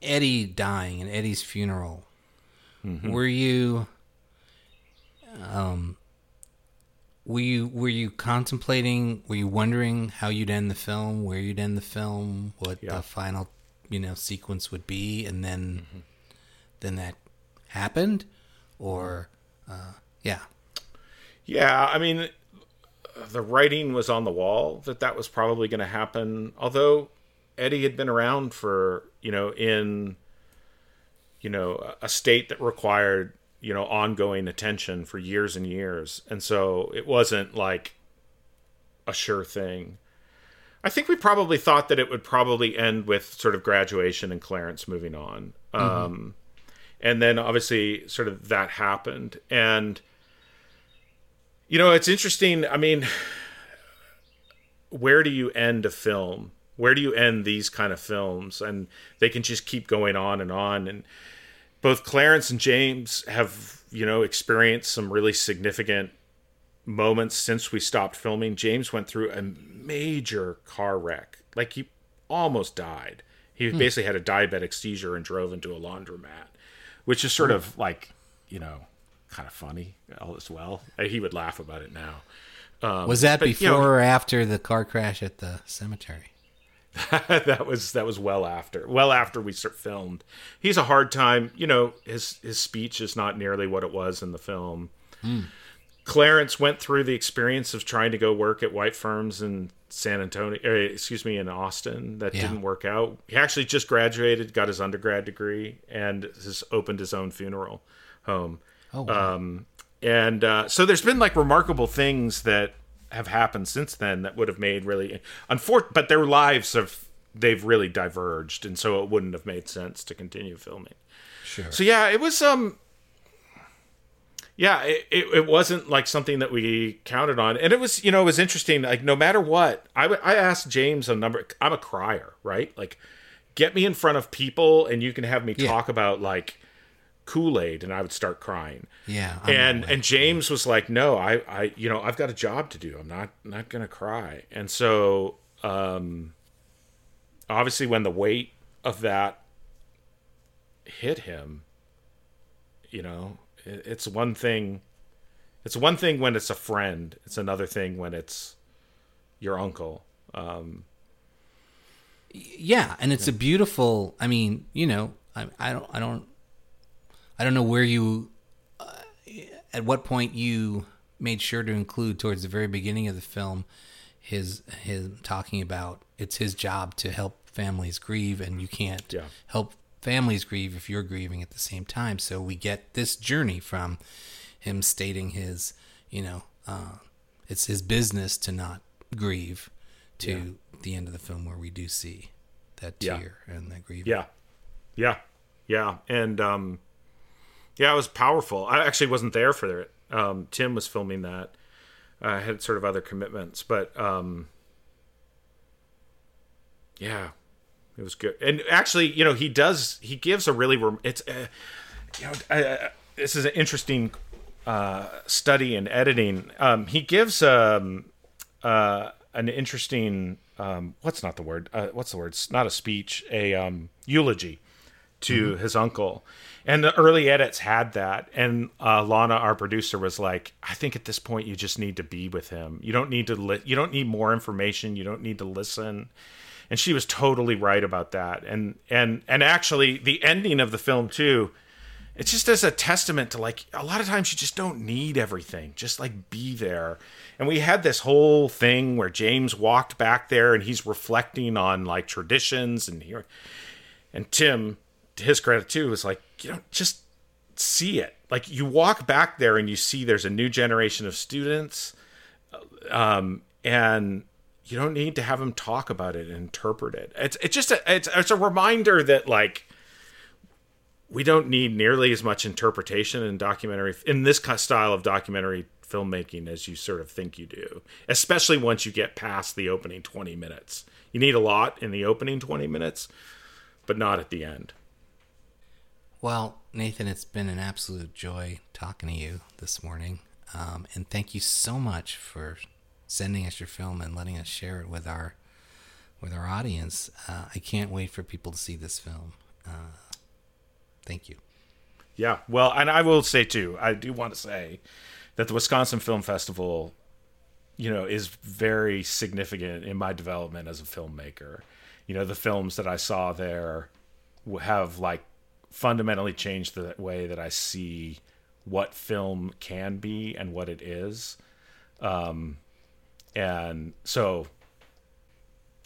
Eddie dying and Eddie's funeral. Mm-hmm. Were you um were you were you contemplating? Were you wondering how you'd end the film? Where you'd end the film? What yeah. the final you know sequence would be? And then mm-hmm. then that happened, or uh, yeah, yeah. I mean, the writing was on the wall that that was probably going to happen. Although Eddie had been around for you know in you know a state that required you know ongoing attention for years and years, and so it wasn't like a sure thing. I think we probably thought that it would probably end with sort of graduation and Clarence moving on. Mm-hmm. Um, and then obviously sort of that happened and you know it's interesting i mean where do you end a film where do you end these kind of films and they can just keep going on and on and both clarence and james have you know experienced some really significant moments since we stopped filming james went through a major car wreck like he almost died he hmm. basically had a diabetic seizure and drove into a laundromat which is sort of like, you know, kind of funny all as well. Uh, he would laugh about it now. Um, was that before you know, or after the car crash at the cemetery? that was that was well after. Well after we filmed. He's a hard time. You know, his his speech is not nearly what it was in the film. Mm. Clarence went through the experience of trying to go work at white firms in San Antonio, uh, excuse me, in Austin. That yeah. didn't work out. He actually just graduated, got his undergrad degree, and has opened his own funeral home. Oh, wow. Um, and uh, so there's been like remarkable things that have happened since then that would have made really unfortunate, but their lives have they've really diverged, and so it wouldn't have made sense to continue filming. Sure. So yeah, it was um yeah, it, it, it, wasn't like something that we counted on. And it was, you know, it was interesting. Like, no matter what, I, I asked James a number, I'm a crier, right? Like, get me in front of people and you can have me yeah. talk about like Kool Aid and I would start crying. Yeah. I'm and, and James was like, no, I, I, you know, I've got a job to do. I'm not, not going to cry. And so, um, obviously when the weight of that hit him, you know, it's one thing it's one thing when it's a friend it's another thing when it's your uncle um, yeah and it's yeah. a beautiful i mean you know I, I don't i don't i don't know where you uh, at what point you made sure to include towards the very beginning of the film his his talking about it's his job to help families grieve and you can't yeah. help families grieve if you're grieving at the same time. So we get this journey from him stating his, you know, uh, it's his business to not grieve to yeah. the end of the film where we do see that tear yeah. and that grief. Yeah. Yeah. Yeah. And, um, yeah, it was powerful. I actually wasn't there for it. Um, Tim was filming that. I had sort of other commitments, but, um, yeah, it was good, and actually, you know, he does. He gives a really. Rem- It's, uh, you know, this is an interesting uh, study in editing. Um, he gives um, uh, an interesting. Um, what's not the word? Uh, what's the word? It's not a speech. A um, eulogy to mm-hmm. his uncle. And the early edits had that. And uh, Lana, our producer, was like, "I think at this point you just need to be with him. You don't need to. Li- you don't need more information. You don't need to listen and she was totally right about that. And and and actually, the ending of the film too, it's just as a testament to like a lot of times you just don't need everything. Just like be there. And we had this whole thing where James walked back there and he's reflecting on like traditions and here, and Tim, to his credit too, was like, you know, just see it. Like you walk back there and you see there's a new generation of students, um, and you don't need to have them talk about it and interpret it. It's it's just a it's it's a reminder that like we don't need nearly as much interpretation in documentary in this style of documentary filmmaking as you sort of think you do, especially once you get past the opening 20 minutes. You need a lot in the opening 20 minutes, but not at the end. Well, Nathan, it's been an absolute joy talking to you this morning. Um, and thank you so much for sending us your film and letting us share it with our with our audience. Uh, I can't wait for people to see this film. Uh, thank you. Yeah, well, and I will say too, I do want to say that the Wisconsin Film Festival, you know, is very significant in my development as a filmmaker. You know, the films that I saw there have like fundamentally changed the way that I see what film can be and what it is. Um, and so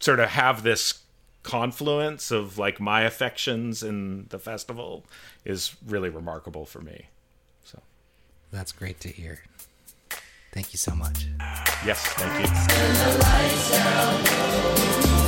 sort of have this confluence of like my affections in the festival is really remarkable for me. So That's great to hear. Thank you so much. yes, thank you.